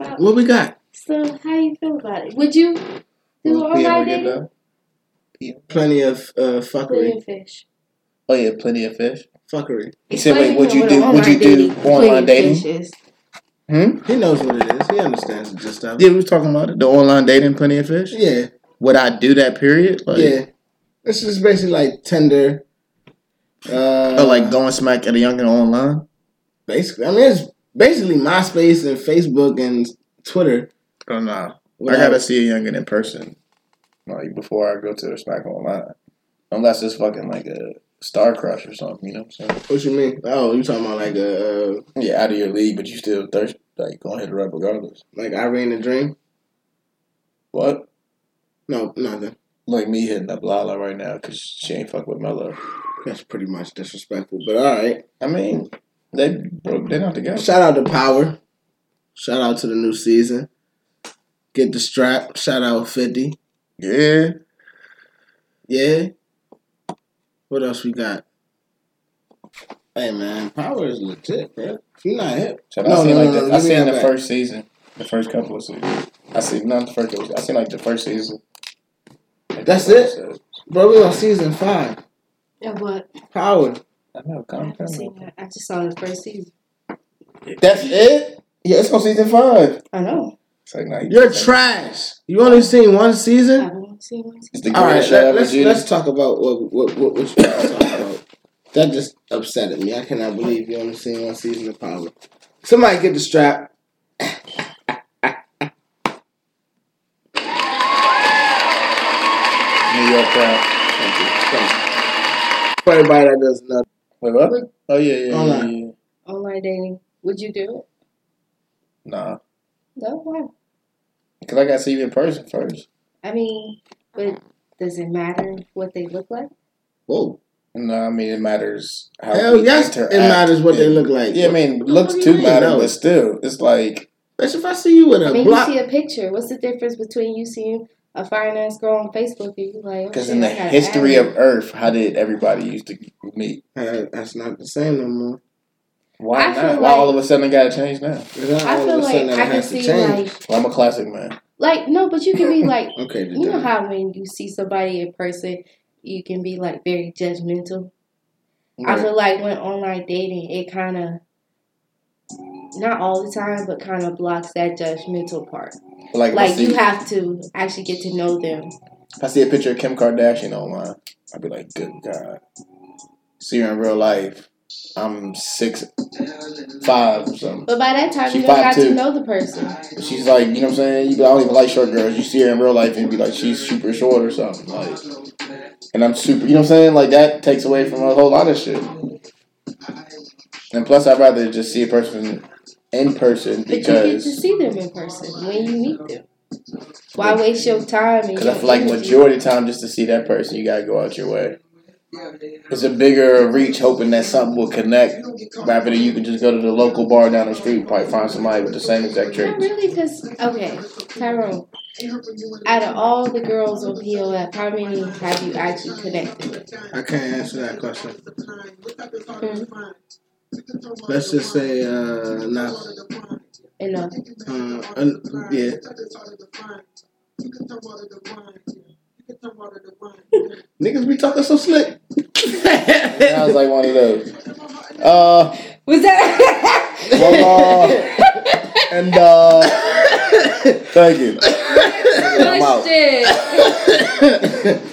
about
What we got?
so how you feel about it? Would you do
Was
online dating?
again.
Plenty of uh,
Plenty
fuckery.
of fish.
Oh yeah, plenty of fish.
Fuckery.
He said, wait, what'd you do?
what
What'd you do online dating? Hmm?
He knows what it is. He understands the gist of it.
Yeah, we was talking about it. The online dating, plenty of fish.
Yeah.
Would I do that? Period. Like,
Yeah. This is basically like Tinder. Uh,
Or like going smack at a youngin online.
basically. I mean, it's basically MySpace and Facebook and Twitter.
Oh no, I gotta see a youngin in person, like before I go to the smack online. Unless it's fucking like a star crush or something, you know what I'm saying?
What you mean? Oh, you talking about like a? Uh,
Yeah, out of your league, but you still thirst like gonna hit her up regardless.
Like Irene the Dream?
What?
No, nothing.
Like me hitting up Lala right now because she ain't fuck with Melo.
That's pretty much disrespectful. But all right.
I mean, they broke. They're not together.
Shout out to Power. Shout out to the new season. Get the strap. Shout out 50.
Yeah.
Yeah. What else we got? Hey man, Power is legit, bro. If not hip,
So
No,
I seen
no,
like
no,
the,
no,
I seen the
back.
first season, the first couple of seasons. I seen not the first. couple- I seen like the first season. Like,
That's it?
first episode.
bro, we on season five.
Yeah, what?
Power.
I know.
I
Calm
haven't seen that. I just saw the first season.
That's it. Yeah, it's on season five.
I know.
It's like nah, you
You're
just-
trash. You only seen one
I
season.
haven't seen one.
It's the
All right,
greatest show
let,
ever,
let's
Judy.
let's talk about what what what, what you want to talk about. That just upsetted me. I cannot believe you only seen one season of Power. Somebody get the strap.
New York crowd.
Thank you. Thank you. For everybody that doesn't know,
Wait, what?
Would-
Oh yeah, yeah, yeah,
Online.
yeah, yeah.
Online dating. Would you do it?
Nah,
No. Why?
because I got to see you in person first.
I mean, but does it matter what they look like?
whoa.
No, I mean it matters how.
Hell
we
yes, it matters what they look like.
Yeah, I mean looks
do
too
mean,
matter,
no?
but still, it's like
That's if I see you with
I
a
mean,
block.
you see a picture. What's the difference between you seeing a fine ass girl on Facebook you like?
because
oh,
in the
shit, I gotta
history of Earth, how did everybody used to meet?
Uh, that's not the same no more.
Why not?
feel
Why all of a sudden it got to change now?
I
all
feel
of a
like
sudden that
I can
has to
see
change.
like
Well, I'm a classic man.
like no, but you can be like
okay,
you know
then.
how when you see somebody in person, you can be like very judgmental. I feel like when online dating, it kind of not all the time, but kind of blocks that judgmental part.
like,
Like
see,
you have to actually get to know them.
I see a picture of Kim Kardashian online. I'd be like, good God. See her in real life. I'm six, five or something.
But by that time,
She
you don't got
5'2".
to know the person.
She's like, you know what I'm saying? You be, I don't even like short girls. You see her in real life and be like, she's super short or something. Like, and I'm super, you know what I'm saying? Like that takes away from a whole lot of shit. And plus, I'd rather just see a person in person
But you get to see them in person when you meet them. Why waste your time?
Because I feel like majority of time, just to see that person, you gotta go out your way. It's a bigger reach, hoping that something will connect rather than you can just go to the local bar down the street, and probably find somebody with the same exact
Not really, because okay, Tyrone. Out of all the girls on POF, how many have you actually connected with?
I can't answer that question.
Hmm.
Let's just say uh, enough.
Enough.
Uh, un- yeah. Niggas be talking so slick.
that was like one of those. Uh,
Was that?
well, uh, and uh, thank you. I'm.
Question.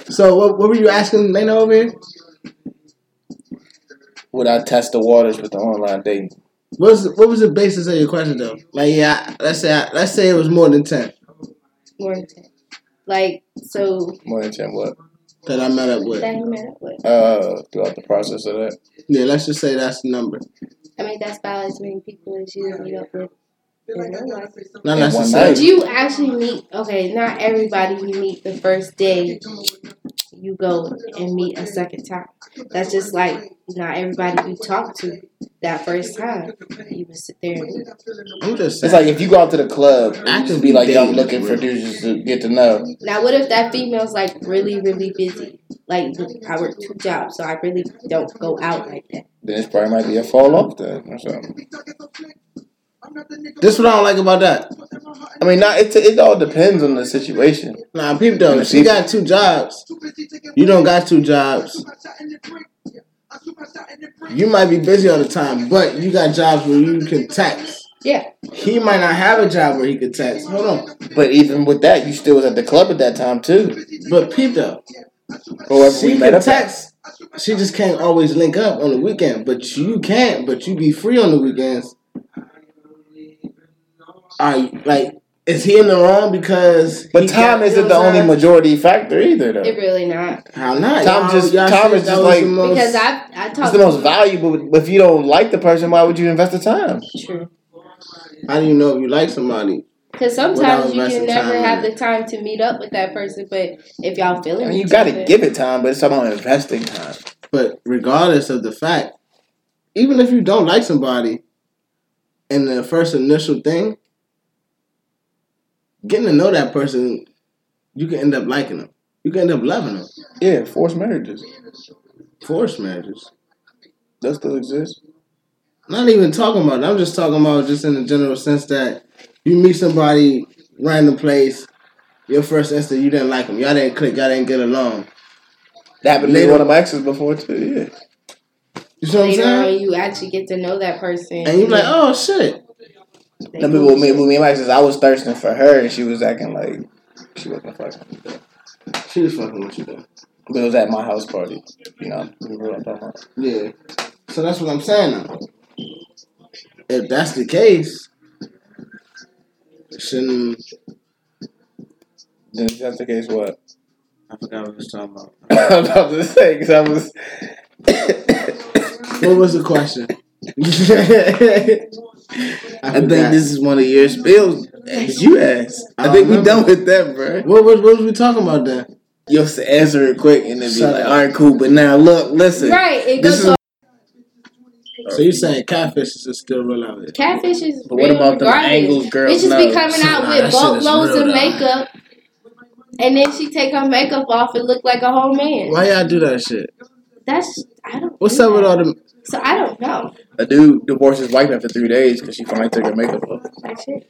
so what, what were you asking Lena over here?
Would I test the waters with the online dating?
What was what was the basis of your question though? Like yeah, let's say I, let's say it was more than ten
More than ten. Like so
More than ten what?
that I met up with.
that he met up with.
Uh, throughout the process of that.
Yeah, let's just say that's the number.
I mean, that's about as many people as you meet up with in real life.
Not
In one
necessarily.
But you actually meet, okay, not everybody you meet the first day, you go and meet a second time. That's just like not everybody you talk to that first time. You would sit there and.
I'm just
It's like if you go out to the club,
I
I
could
could
be
be like, I'm looking for dudes to get to know.
Now, what if that female's like really, really busy? Like, I work two jobs, so I really don't go out like that.
Then it probably might be a fall off then or something.
This is what I don't like about that.
I mean, not it. It all depends on the situation.
Nah, people though. If you got two jobs, you don't got two jobs. You might be busy all the time, but you got jobs where you can text.
Yeah.
He might not have a job where he could text. Hold on.
But even with that, you still was at the club at that time too.
But peep though.
Or
She
we met
can
up. at-
text. She just can't always link up on the weekend. But you can't. But you be free on the weekends. Are you, like is he in the wrong because?
But time isn't the only
I'm
majority factor either, though.
It really not.
How not?
Time
Y'all-
just-
y'all
time is just like-
the most-
Because I I talk.
It's the most valuable. But if you don't like the person, why would you invest the time?
True.
How do you know if you like somebody?
Because sometimes you can never
time
have the time to meet up with that person. But if y'all feeling
I mean, you got to give it time, but it's about investing time.
But regardless of the fact, even if you don't like somebody, in the first initial thing, getting to know that person, you can end up liking them. You can end up loving them.
Yeah, forced marriages.
Forced marriages.
That still exists.
Not even talking about. It. I'm just talking about just in the general sense that you meet somebody random place. Your first instant, you didn't like them. Y'all didn't click. Y'all didn't get along.
That happened to
Later-
one of my exes before too. Yeah.
You see what I'm saying?
on, you actually get to know that person.
And you're like, oh shit.
They
No, but
cool
with me,
shit.
with me, and my exes, I was thirsting for her, and she was acting like she wasn't fucking.
She was fucking with you though.
But it was at my house party. You know, you know what I'm talking about.
Yeah. So that's what I'm saying now. If that's the case, shouldn't
Then if that's the case, what?
I forgot what I was talking about.
I was about to say because I was.
What was the question? I,
I think this is one of your spills. As you asked, I
I
think we
remember.
done with that, bro.
What was what was we talking about then?
You'll s- answer it quick and then be
Shut
like,
up.
"All right, cool." But now, look, listen.
Right. It
This
goes
is-
So you're saying catfish is still real out there?
Catfish is
But what about the
regardless.
angles girls
Bitches
know?
be coming out
Nah,
with
that shit is
boatloads of makeup, and then she take her makeup off and look like a whole man.
Why y'all do that shit?
That's I don't.
What's
do
up with
that.
all them?
So I don't know.
A dude divorced his wife after three days because she finally took her makeup off.
That shit.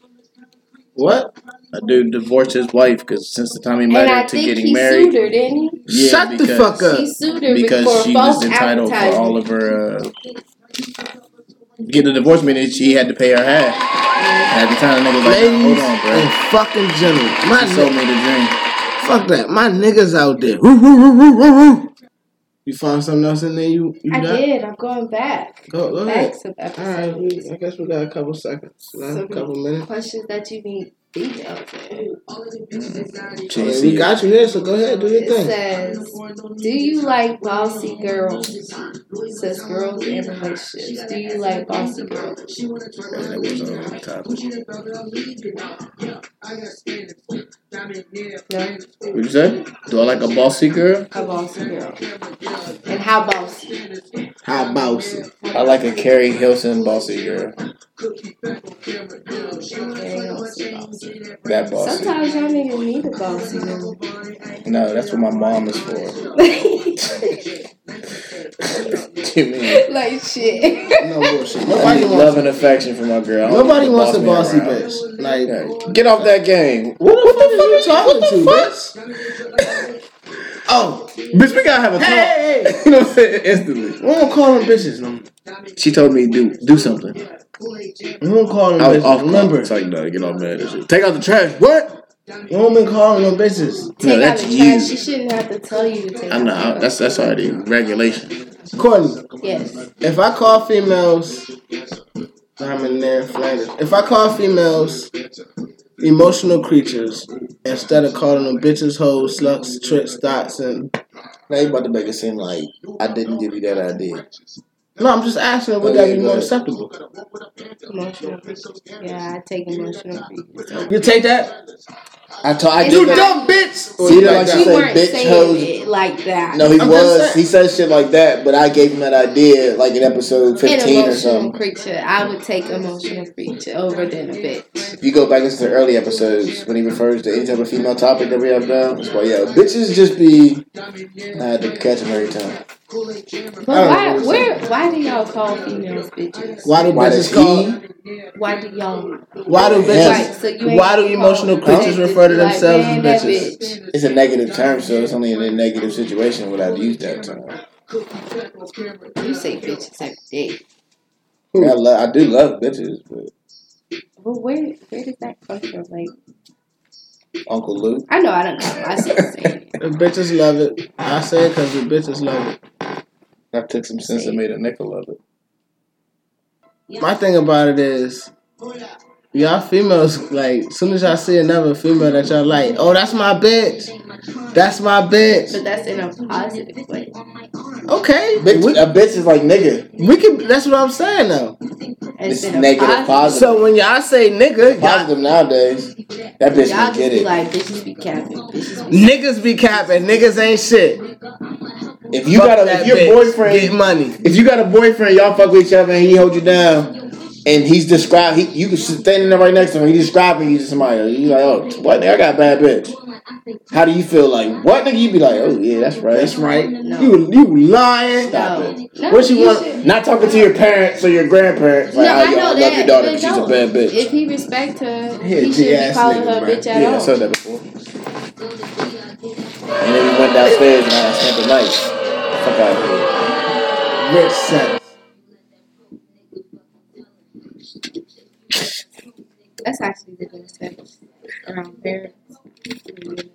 What?
A dude divorced his wife because since the time he
And
met
I
her to
think
getting
he
married,
sued her, didn't he?
Yeah,
Shut the
because-
fuck up.
He sued her
because
for
she
false
was entitled for
advertising.
all of her. Uh, get the divorce meaning she had to pay her half. At the time, the nigga was like, "Hold on, bro."
and fucking gentlemen, my
She sold
ni-
me the dream.
fuck that. My niggas out there. Woo, woo, woo, woo, woo, woo. You found something else in there? You you
I
got?
did. I'm going back.
Go go ahead.
Back some
All right, we, I guess we got a couple seconds, a couple minutes.
questions that you need details in.
She
I we got you here, so go ahead, do your thing.
It
thing.
says, "Do you like bossy girls?" It says girls in relationships. Do you like bossy girls?
That was on the topic.
No,
What you say? Do I like a bossy girl?
a bossy girl. And how bossy?
How bossy?
I like a Keri Hilson bossy girl.
Very bossy, bossy.
That bossy.
Sometimes y'all niggas need a bossy girl.
No, that's what my mom is for. What you
like shit.
No bullshit. Nobody wants.
love and affection from my girl.
Nobody wants a bossy
around.
bitch. Like,
Get off that game.
what the fuck are you talking to, bitch? Oh,
Bitch, we gotta have a talk.
hey, hey, hey.
you know what I'm saying? Instantly.
We don't call them bitches no.
She told me do do something.
We don't call them
I was
bitches.
off.
Remember,
It's like no, get off mad and shit. Take out the trash. What?
we don't been calling them bitches.
Take out
that's
the
you.
trash. She shouldn't have to tell you to take
I
out
know.
the
I-
trash.
That's that's already regulation.
Courtney,
Yes.
if I call females, I'm in there, Flanders. If I call females emotional creatures instead of calling them bitches, hoes, sluts, tricks, thoughts, and
Now you about to make it seem like I didn't give you that idea.
No, I'm just asking, would
Oh,
that
yeah,
be more acceptable?
Emotional. Yeah, I take emotional creatures.
You take that?
I told I
It's
did
not-
that.
dumb bitch.
Oh, See, like
But
I
you
say,
weren't
bitch,
saying
hoes.
it like that.
No, he
I'm
was.
saying.
He said shit like that, but I gave him that idea like in episode
An
15 or
emotional
something.
creature. I would take emotional creature over than a bitch.
If you go back into the early episodes when he refers to any type of female topic that we have now, it's like, yeah, bitches just be. I had to catch him every time.
But
I don't
why? Where? Why do y'all call females bitches?
Why do
Why
bitches
does
call?
he?
Why do y'all?
Why do bitches?
Right, so you
why do emotional creatures
bitches
refer to
like,
themselves
man,
as bitches?
bitch.
It's a negative term, so it's only in a negative situation would I use that term.
You say bitches every day.
I, lo- I do love bitches, but
Well, where where does that come from? Like,
Uncle Luke.
I know I don't call myself saying it.
The bitches love it. I say it because the bitches love it.
I took some sense and made a nickel of it.
My thing about it is, Y'all females, like, as soon as y'all see another female that y'all like, oh, that's my bitch. That's my bitch.
But that's in a positive way.
Okay.
Bitch,
We,
a bitch is like nigga.
we can, that's what I'm saying, though.
It's,
It's negative,
positive.
positive.
So when y'all say nigga, y'all,
Positive nowadays. That bitch
Y'all
can
just
get
be
it.
like, bitches be capping. Bitches be
niggas be capping. Niggas ain't shit.
If you
Fuck
got a,
that
if your
bitch.
boyfriend,
Get money.
if you got a boyfriend, y'all fuck with each other and he hold you down, and he's described, he you can standing there right next to him, he describing you to somebody, you like, oh, what? Nigga, I got a bad bitch. How do you feel? Like what? Nigga, you be like, oh yeah, that's right.
That's right.
No.
You you lying.
Stop
no.
it.
No,
What you want-
should-
Not talking to your parents or your grandparents. Like,
No,
how
I
y'all
know
love
that.
your daughter,
but
but she's a bad bitch.
If he respect her,
Yeah,
he should be calling her
bro.
bitch at
yeah, I
all.
said that before. And then we went downstairs and I spent the night. Fuck out of here.
Rich sex.
That's actually the best sex around parents.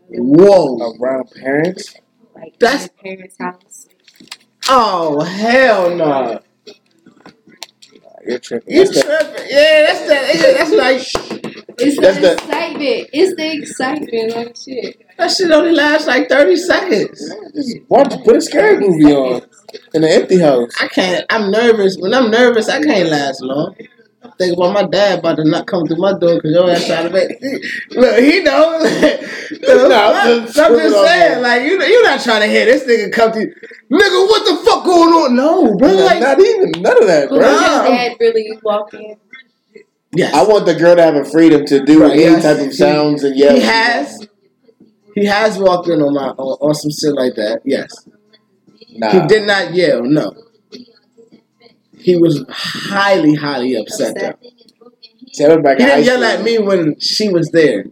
Whoa.
Around parents?
Like
That's-
at parents' house.
Oh hell no.
You're tripping.
You
That's the-
tripping? Yeah, that's that. yeah, That's like
It's
That's
the,
the-
excitement. It's the excitement. Like shit.
that shit only lasts like thirty seconds.
Just watch, put a scary movie on in an empty house.
I can't. I'm nervous. When I'm nervous, I can't last long. Think about my dad about to not come through my door because your ass trying to make. Look, he know. Look,
No,
I'm,
I'm
just,
just
I'm just saying,
that.
like you, you're not trying to hear this nigga come through. Nigga, what the fuck going on? No, bro.
Not,
Like,
not even none of that,
But
bro.
would your dad really walk in?
Yes,
I want the girl to have a freedom to do
Right,
any
yes.
type of sounds and yell.
he has. He has walked in on my on, on some shit like that. Yes,
Nah.
he did not yell. No, he was highly, highly upset. Though.
Tell her back
He didn't yell at me when she was there.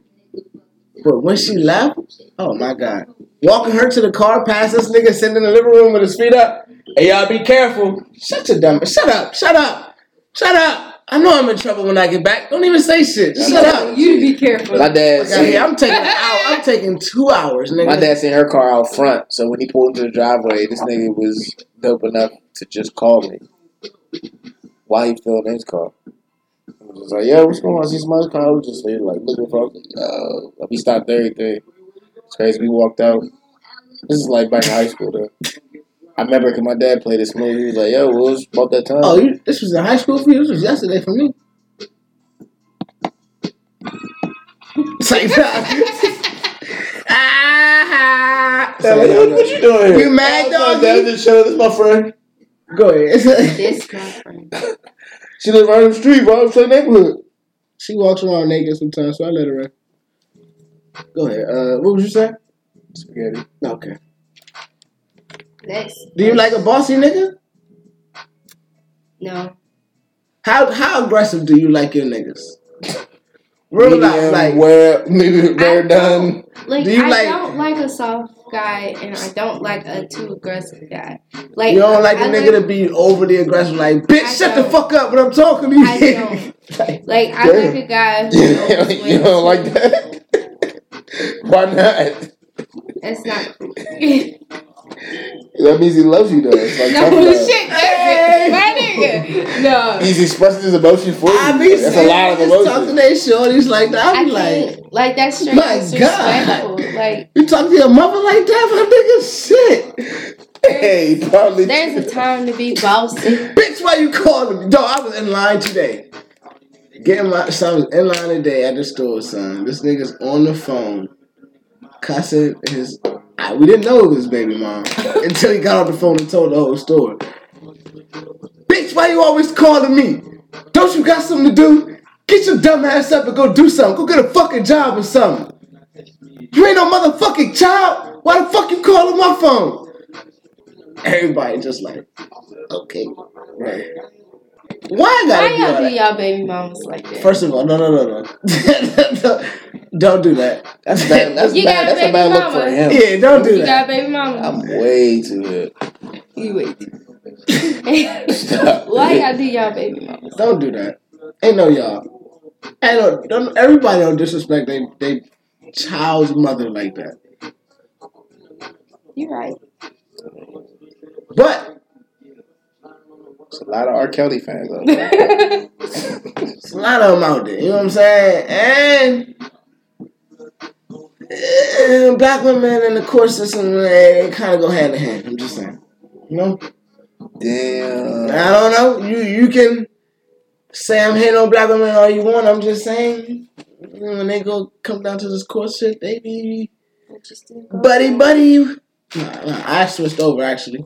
But when she left, oh my God. Walking her to the car, past this nigga sitting in the living room with his feet up. Hey, y'all be careful. Shut your dumb Shut up. Shut up. Shut up. I know I'm in trouble when I get back. Don't even say shit. Just shut up.
You be careful.
My dad
Fuck outta
seen,
I'm taking an hour. I'm taking two hours, nigga.
my dad seen her car out front, so when he pulled into the driveway, this nigga was dope enough to just call me while he filled in his car. I was just like, yo, what's going on? I see somebody's car. I was just there, like, looking for uh, we stopped everything. It's crazy. We walked out. This is like back in high school, though. I remember because my dad played this movie. He was like, yo, what was about that time?
Oh, you, this was in high school for you? This was yesterday for me. Same time. ah,
Yeah, like, what, what you doing here?
You mad, dog?
my Dad just chilling. This is my friend.
Go ahead.
This my friend.
She lives right on the street, bro. Same neighborhood.
She walks around naked sometimes, so I let her in. Go ahead. Uh, what was you say?
Spaghetti.
Okay.
Next.
Do you like a bossy nigga?
No.
How how aggressive do you like your niggas? Real life,
Medium,
like
well, maybe well
I
done.
Like
Do you
I
like-
don't like a soft guy, and I don't like a too aggressive guy. Like
you don't like the
I
nigga to be overly aggressive, like bitch,
I
shut the fuck up when I'm talking to you.
I don't.
Like,
Like I
Damn.
like a guy who
you don't like that? Why not?
That's not cool.
That means he loves you, though. It's like
no
tough
shit, that's my nigga. No,
He's expressing his emotion for you.
I be
That's a lot of
saying, just talking
emotion.
to they shorties like that. I
I
like.
Like that's straight
My
disrespectful. Like
you talk to your mother like that, my nigga, shit.
Hey, probably.
there's a time to be bossy.
Bitch, why you calling me? Dog, I was in line today. Getting my son was in line today at the store, son. This nigga's on the phone, cussing his. We didn't know it was baby mom until he got off the phone and told the whole story. Bitch, why you always calling me? Don't you got something to do? Get your dumb ass up and go do something. Go get a fucking job or something. You ain't no motherfucking child. Why the fuck you calling my phone? Everybody just like, okay, right. Why I gotta
Why
do
y'all do
that?
y'all baby mamas like that?
First of all, no, no, no, no. don't do that.
That's bad. That's
You
bad.
got a
That's a
baby
bad look for him.
Yeah, don't do
you
that.
got a baby mama.
I'm way too good.
you wait.
Stop.
Why y'all do y'all baby mamas?
Don't do that. Ain't no y'all. Ain't no. Don't, everybody don't disrespect they they child's mother like that.
You're right.
But
It's a lot of R. Kelly fans out there.
There's a lot of them out there. You know what I'm saying? And. black women and the court system, they kind of go hand in hand. I'm just saying. You know?
Damn.
I don't know. You you can say I'm hating on black women all you want. I'm just saying when they go come down to this court shit, they be buddy buddy. Nah, nah, I switched over actually.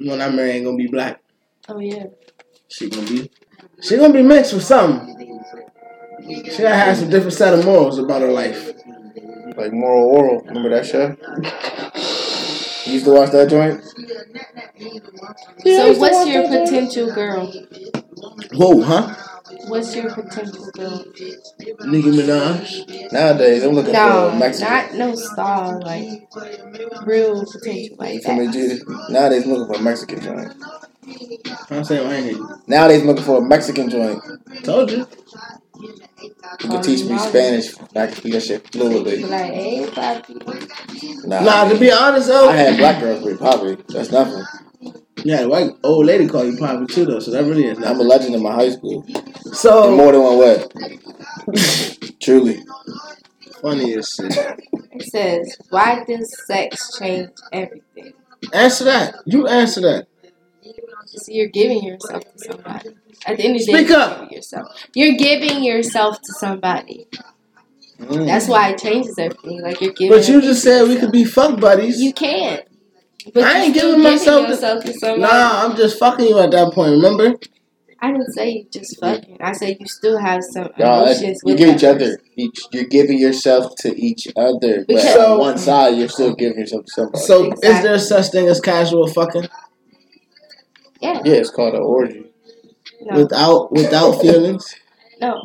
When I marry, ain't gonna be black.
Oh yeah.
She gonna be she gonna be mixed with something. She gotta have some different set of morals about her life.
Like Moral Orel. Remember that show? You used to watch that joint?
So what's your potential girl?
Whoa, huh?
What's your potential girl?
Nicki Minaj.
Nowadays, I'm looking for
No,
a Mexican.
not no star, like real potential like
You feel me,
that.
Judy? Nowadays, I'm looking for a Mexican joint.
I'm saying I ain't hear you.
Nowadays, I'm looking for a Mexican joint.
Told you.
You can teach me Spanish. I can speak that shit fluently.
Like, hey, papi.
Nah,
Nah, to be honest though,
I had black girls with Poppy. That's nothing.
Yeah, the white old lady called you Poppy too though, so that really is
I'm a legend in my high school. In
So
more than one way. Truly.
Funniest shit.
It says, why does sex change everything?
Answer that. You answer that.
So you're giving yourself to somebody. At the end of the
Speak
day, you're
up.
giving yourself. You're giving yourself to somebody.
Mm.
That's why it changes everything. Like you're giving.
But you just
piece of
said we could be fuck buddies.
You can't. But
I ain't giving myself to-
yourself to somebody.
Nah, I'm just fucking you at that point. Remember?
I didn't say you just fucking. I said you still have some
Y'all,
emotions
you give
that
each other. Each, you're giving yourself to each other. But
Because-
on one side, you're still giving yourself to somebody.
So is there such thing as casual fucking
Yeah.
yeah, it's called an orgy.
No.
without without feelings?
no.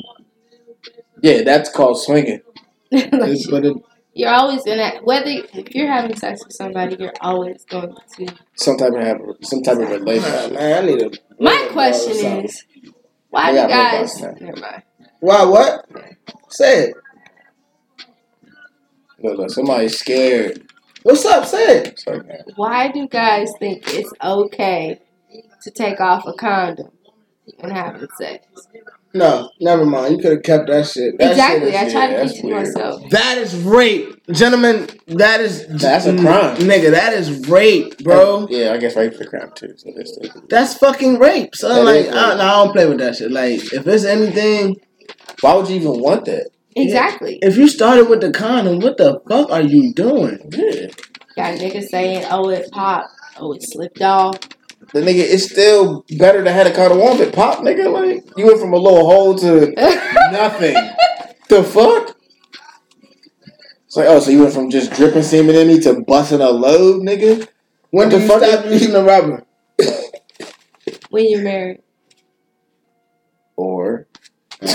Yeah, that's called swinging.
Like,
It's- but it,
you're always gonna whether if you're having sex with somebody, you're always going to.
Some type of have some type of
man,
relationship.
man, I need a.
My question is, why do guys? Never mind.
Why? What? Say it.
Look, look, somebody's scared.
What's up? Say it.
It's like, man,
Why do guys think it's okay to take off a condom when having sex?
No, never mind. You could have kept that shit. That
exactly.
Shit
I
is,
try
yeah,
to
that's
teach it
weird.
myself.
that is rape, gentlemen. That is
That's a crime.
nigga. That is rape, bro.
Yeah, I guess rape's a crime too. So that's
That's fucking rape. So
That
like,
is
I,
rape.
no, I don't play with that shit. Like, if it's anything,
why would you even want that?
Exactly.
if you started with the condom, what the fuck are you doing?
Yeah.
Got niggas saying, "Oh, it popped. Oh, it slipped off."
The nigga, it's still better to have a condom on than pop, nigga. Like you went from a little hole to nothing. the fuck? It's like, oh, so you went from just dripping semen in me to busting a load, nigga?
When
What
did
the
you
fuck
stop
is-
using the rubber?
when you're married.
Or
Damn.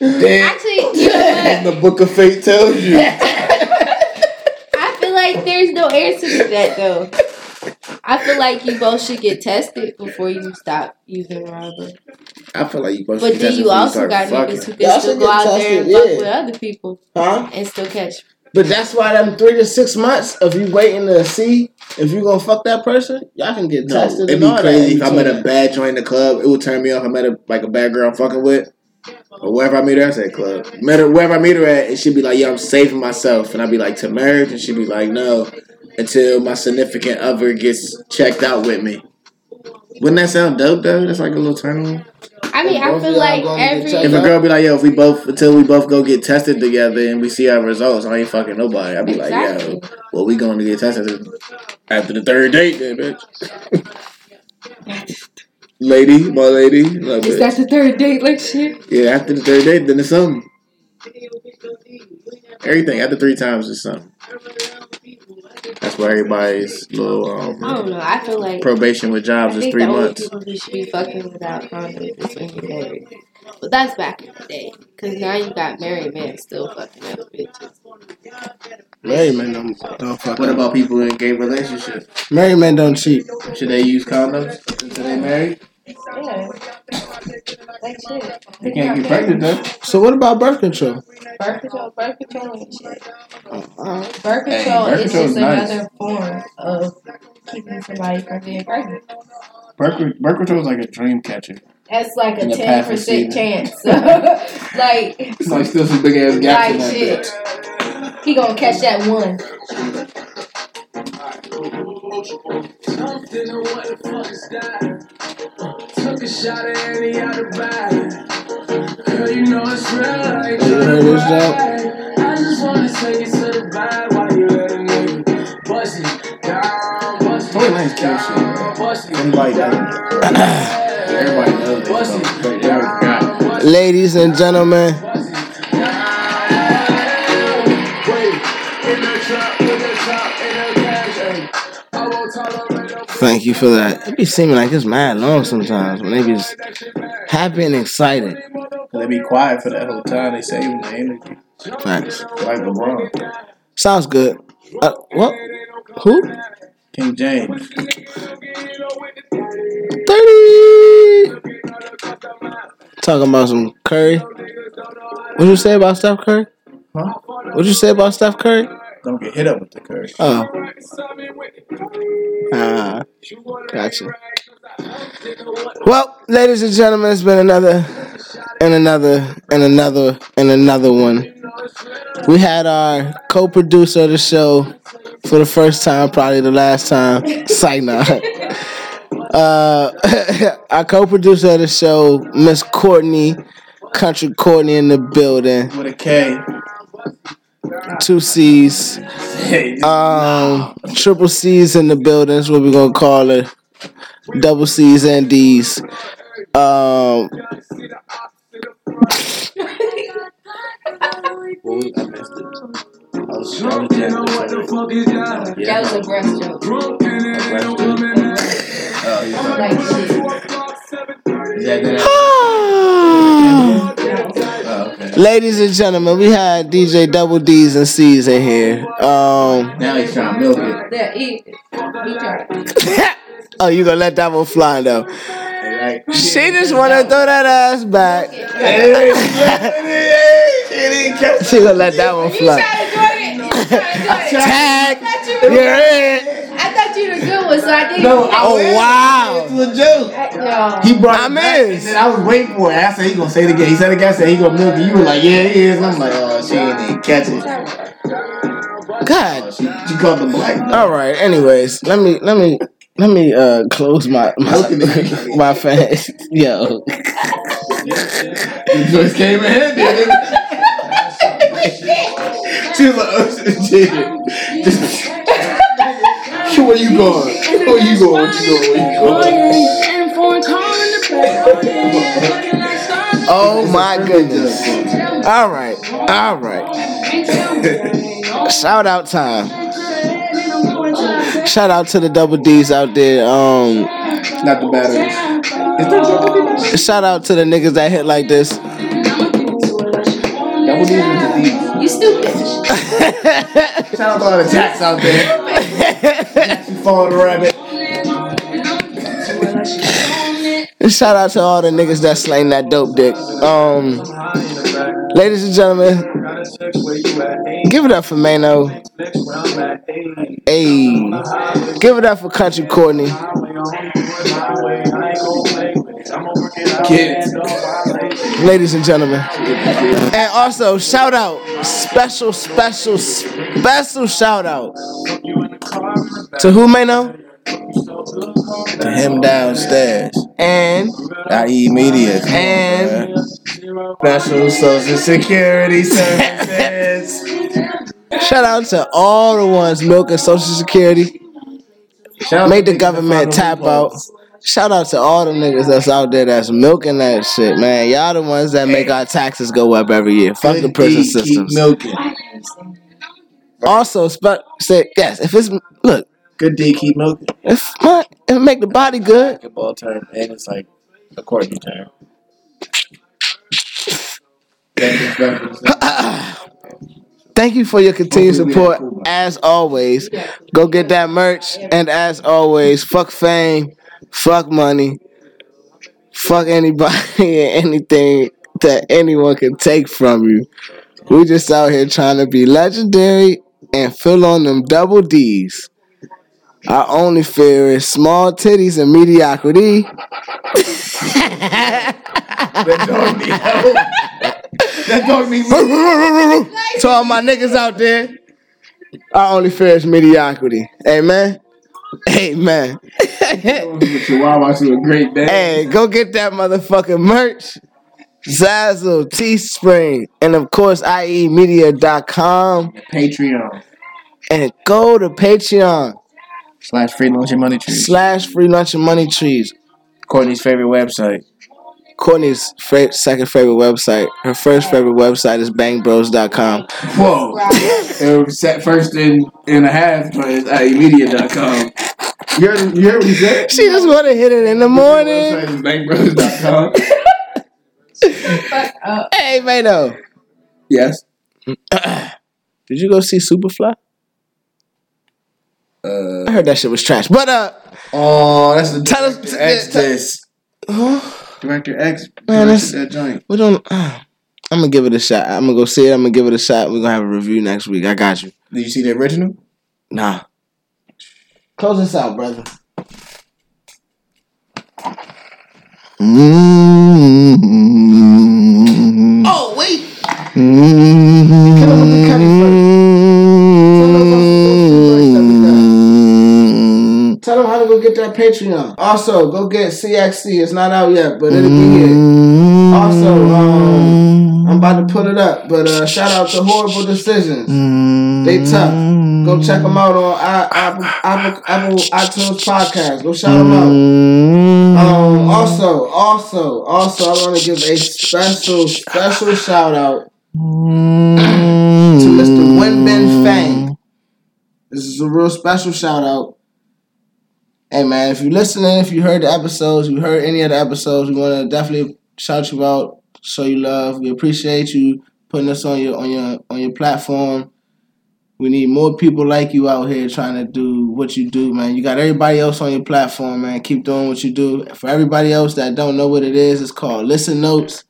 Actually, you know what?
the book of fate tells you.
I feel like there's no answer to that though. I feel like you both should get tested before you stop using rubber.
I feel like you both should get tested.
But
should
then
test
you also
start
got
fucking.
niggas who can
Y'all
still
should
go
get
out there and
tested,
fuck with other people
Huh?
and still catch.
But that's why them three to six months of you waiting to see if you gonna fuck that person, y'all can get
No,
tested.
it'd
and
be
all
crazy if
that.
I met a bad joint in the club. It would turn me off. I met a like a bad girl I'm fucking with, or wherever I meet her. I say club. Met her wherever I meet her at, and she'd be like, "Yo, I'm saving myself," and I'd be like, "To marriage," and she'd be like, "No," until my significant other gets checked out with me. Wouldn't that sound dope though? That's like a little turn on.
I mean, I
Both
feel like every
If a girl be like, "Yo, if we both until we both go get tested together and we see our results, I ain't fucking nobody," I'd be like, "Yo, well, we going to get tested after the third date, then, bitch." lady, my lady, love
is that the third date like shit?
Yeah, after the third date, then it's something. Everything after three times is something. That's why everybody's little
I
um,
don't know. I feel like
probation with
I
jobs is three
the only
months.
people who should be fucking without condoms is when you're married. But that's back in the day. Because now you got married men still fucking other bitches.
Married men don't, don't fuck.
What
up.
about people in gay relationships?
married men don't cheat?
Should they use condoms until they married?
Yeah. Like shit.
You can't get pregnant though.
So what about birth control?
Birth control, birth control ain't shit.
Uh,
Birth
Hey,
control
birth
is just
nice.
another form of keeping somebody from being pregnant.
Birth, birth control is like a dream catcher.
That's like a ten percent
receiving.
chance. like,
It's like still some big ass gaps in that
shit.
bitch.
He gonna catch that one.
Didn't know what the fuck is that. Took a shot at any other bag. Girl, you know it's real. Like
You heard this, Joe?
I just wanna take it to the bag while you let a nigga bust it down, bust it
Lanez
down, bust it
Everybody
down,
Everybody knows this,
bust it
But they already forgot.
down,
ladies and gentlemen, thank you for that. It be seeming like it's mad long sometimes when they be just happy and excited.
They be quiet for that whole time. They saving the energy.
Facts.
Like LeBron.
Sounds good. Uh, what? Who?
King James.
30! Talking about some Curry. What you say about Steph Curry?
Huh?
What you say about Steph Curry?
Don't get hit up with the curse.
Oh. Ah, gotcha. Well, ladies and gentlemen, it's been another and another and another and another one. We had our co-producer of the show for the first time, probably the last time. Signa. Uh, our co-producer of the show, Miss Courtney, Country Courtney in the building.
With a K.
Two C's. Um, triple C's in the building is what we're gonna call it. Double C's and D's. Um,
what was, I missed it. I was, I was
Drunk, you what the fuck is that?
That was a breast joke.
Drunk, and it ain't a woman.
Oh, he's
I'm
like,
like shit.
Is that that? Oh, okay.
ladies and gentlemen, we had DJ Double D's and C's in here. Um,
Now he's trying to milk it.
Yeah, he, he tried.
oh, you gonna let that one fly though? She just wanna throw that ass back.
She didn't catch
She gonna let that one fly.
tried to do it. You tried to do it.
Tag.
You were,
You're in.
I thought you were the good one, so I didn't.
No, I
Oh wow.
It was a joke.
I,
He brought
I'm
it
in.
I was waiting for it. I said he gonna say it again. He said it again. I said he gonna milk it. You were like, yeah, he is. And I'm like, oh, she ain't even catch it. Oh,
God.
she, she caught the black.
All right. Anyways, let me let me let me uh close my my, my face. Yo.
The joints came in handy. didn't it? She was like, oh, shit. Where you going? Where you going? Where you going? Where you going?
Oh my goodness. All right. All right. Shout out time. Shout out to the double D's out there. Um
Not the batteries. Is that double D?
shout out to the niggas that hit like this.
Double D's with the D's.
you stupid.
Shout out to all the jacks out there. You follow the rabbit.
Shout out to all the niggas that slain that dope dick. Um ladies and gentlemen, give it up for Mano. Hey. Give it up for Country Courtney.
Kids.
ladies and gentlemen. And also, shout out, special, special, special shout out to who may know?
To him downstairs.
And,
IE Media.
And.
Special Social Security Services.
shout out to all the ones milking Social Security,
Shout out
made the government tap out. Shout out to all the niggas that's out there that's milking that shit, man. Y'all the ones that make our taxes go up every year. Fuck the prison
deed, keep milking.
Also, spe- say yes. If it's look,
Good D, keep milking.
It's my, if it make the body good,
Basketball term, and it's like a Courtney term. Thank you.
For your continued support.
have cool, man.
As always, go get that merch. And as always, fuck fame, fuck money, Fuck anybody and anything that anyone can take from you. We just out here trying to be legendary and fill on them double D's. Our only fear is small titties and mediocrity.
That dog need help. That dog need me.
to all my niggas out there, our only fear is mediocrity. Amen. Amen.
Chihuahua to a great day.
hey, go get that motherfucking merch. Zazzle, Teespring, and of course, IEmedia.com.
Patreon
And go to Patreon
slash free lunch and money trees.
slash free lunch and money trees.
Courtney's favorite website.
Courtney's fa- second favorite website. Her first favorite website is bangbros.com.
Whoa. it was set first in in a half, but it's IEmedia.com. You heard, you heard what he said?
She just want to hit it in the morning.
Website is bangbros.com.
Fuck up.
Hey, Vado.
yes.
Did you go see Superfly?
Uh,
I heard that shit was trash. But, uh,
oh, that's the
Tell us-
Director X
tell-
this. Director X
Man,
directed
that's-
that joint.
we don't. Uh, I'm gonna give it a shot. I'm gonna go see it. I'm gonna give it a shot. We're gonna have a review next week. I got you.
Did you see the original?
Nah. Close this out, brother. Mm-hmm.
Oh wait.
Kill him with the cutty
Mm-hmm.
That Patreon. Also, go get CXC. It's not out yet, but it'll be here. Also, um, I'm about to put it up, but uh, shout out to Horrible Decisions. They tough. Go check them out on Apple, Apple, Apple iTunes podcast. Go shout them out. Um, also, also, also, I want to give a special, special shout out to Mr. Wenbin Fang. This is a real special shout out. Hey man, if you're listening, if you heard the episodes, you heard any of the episodes, we want to definitely shout you out, show you love. We appreciate you putting us on your on your on your platform. We need more people like you out here trying to do what you do, man. You got everybody else on your platform, man. Keep doing what you do. For everybody else that don't know what it is, it's called Listen Notes.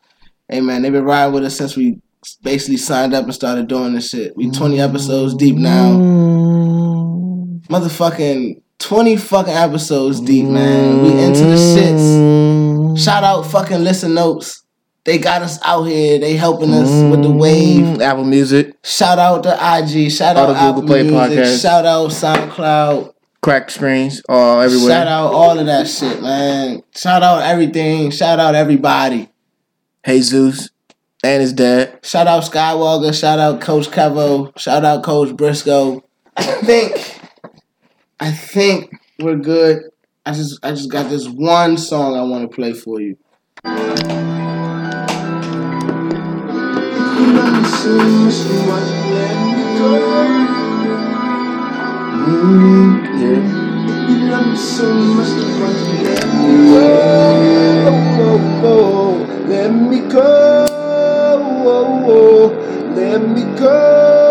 Hey man, they've been riding with us since we basically signed up and started doing this shit. We 20 episodes deep now. Mm. Motherfucking 20 fucking episodes deep, man. We into the shits. Shout out fucking Listen Notes. They got us out here. They helping us with the wave.
Apple Music,
Shout out to IG. Shout
All
out
the Google
Apple
Play
Music.
podcasts.
Shout out SoundCloud.
cracked screens, all everywhere.
Shout out all of that shit, man. Shout out everything. Shout out everybody.
Jesus and his dad.
Shout out Skywalker. Shout out Coach Kevo. Shout out Coach Briscoe. I think, I think we're good. I just, I just got this one song I want to play for you. Let me go. Let me go.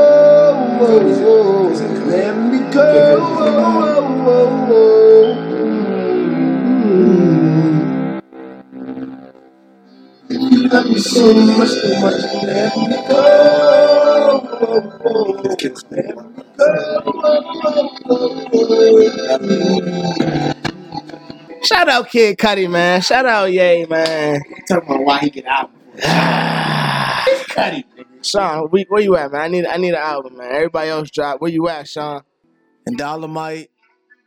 Let me go. You love me so much, so much. Let me go. Let me go. Shout out Kid Cudi, man. Shout out Yay, man.
Talking about why he get out. Cudi.
Sean, where, where you at, man? I need I need an album, man. Everybody else drop. Where you at, Sean?
And Dolomite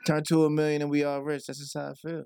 turned to a million and we all rich. That's just how I feel.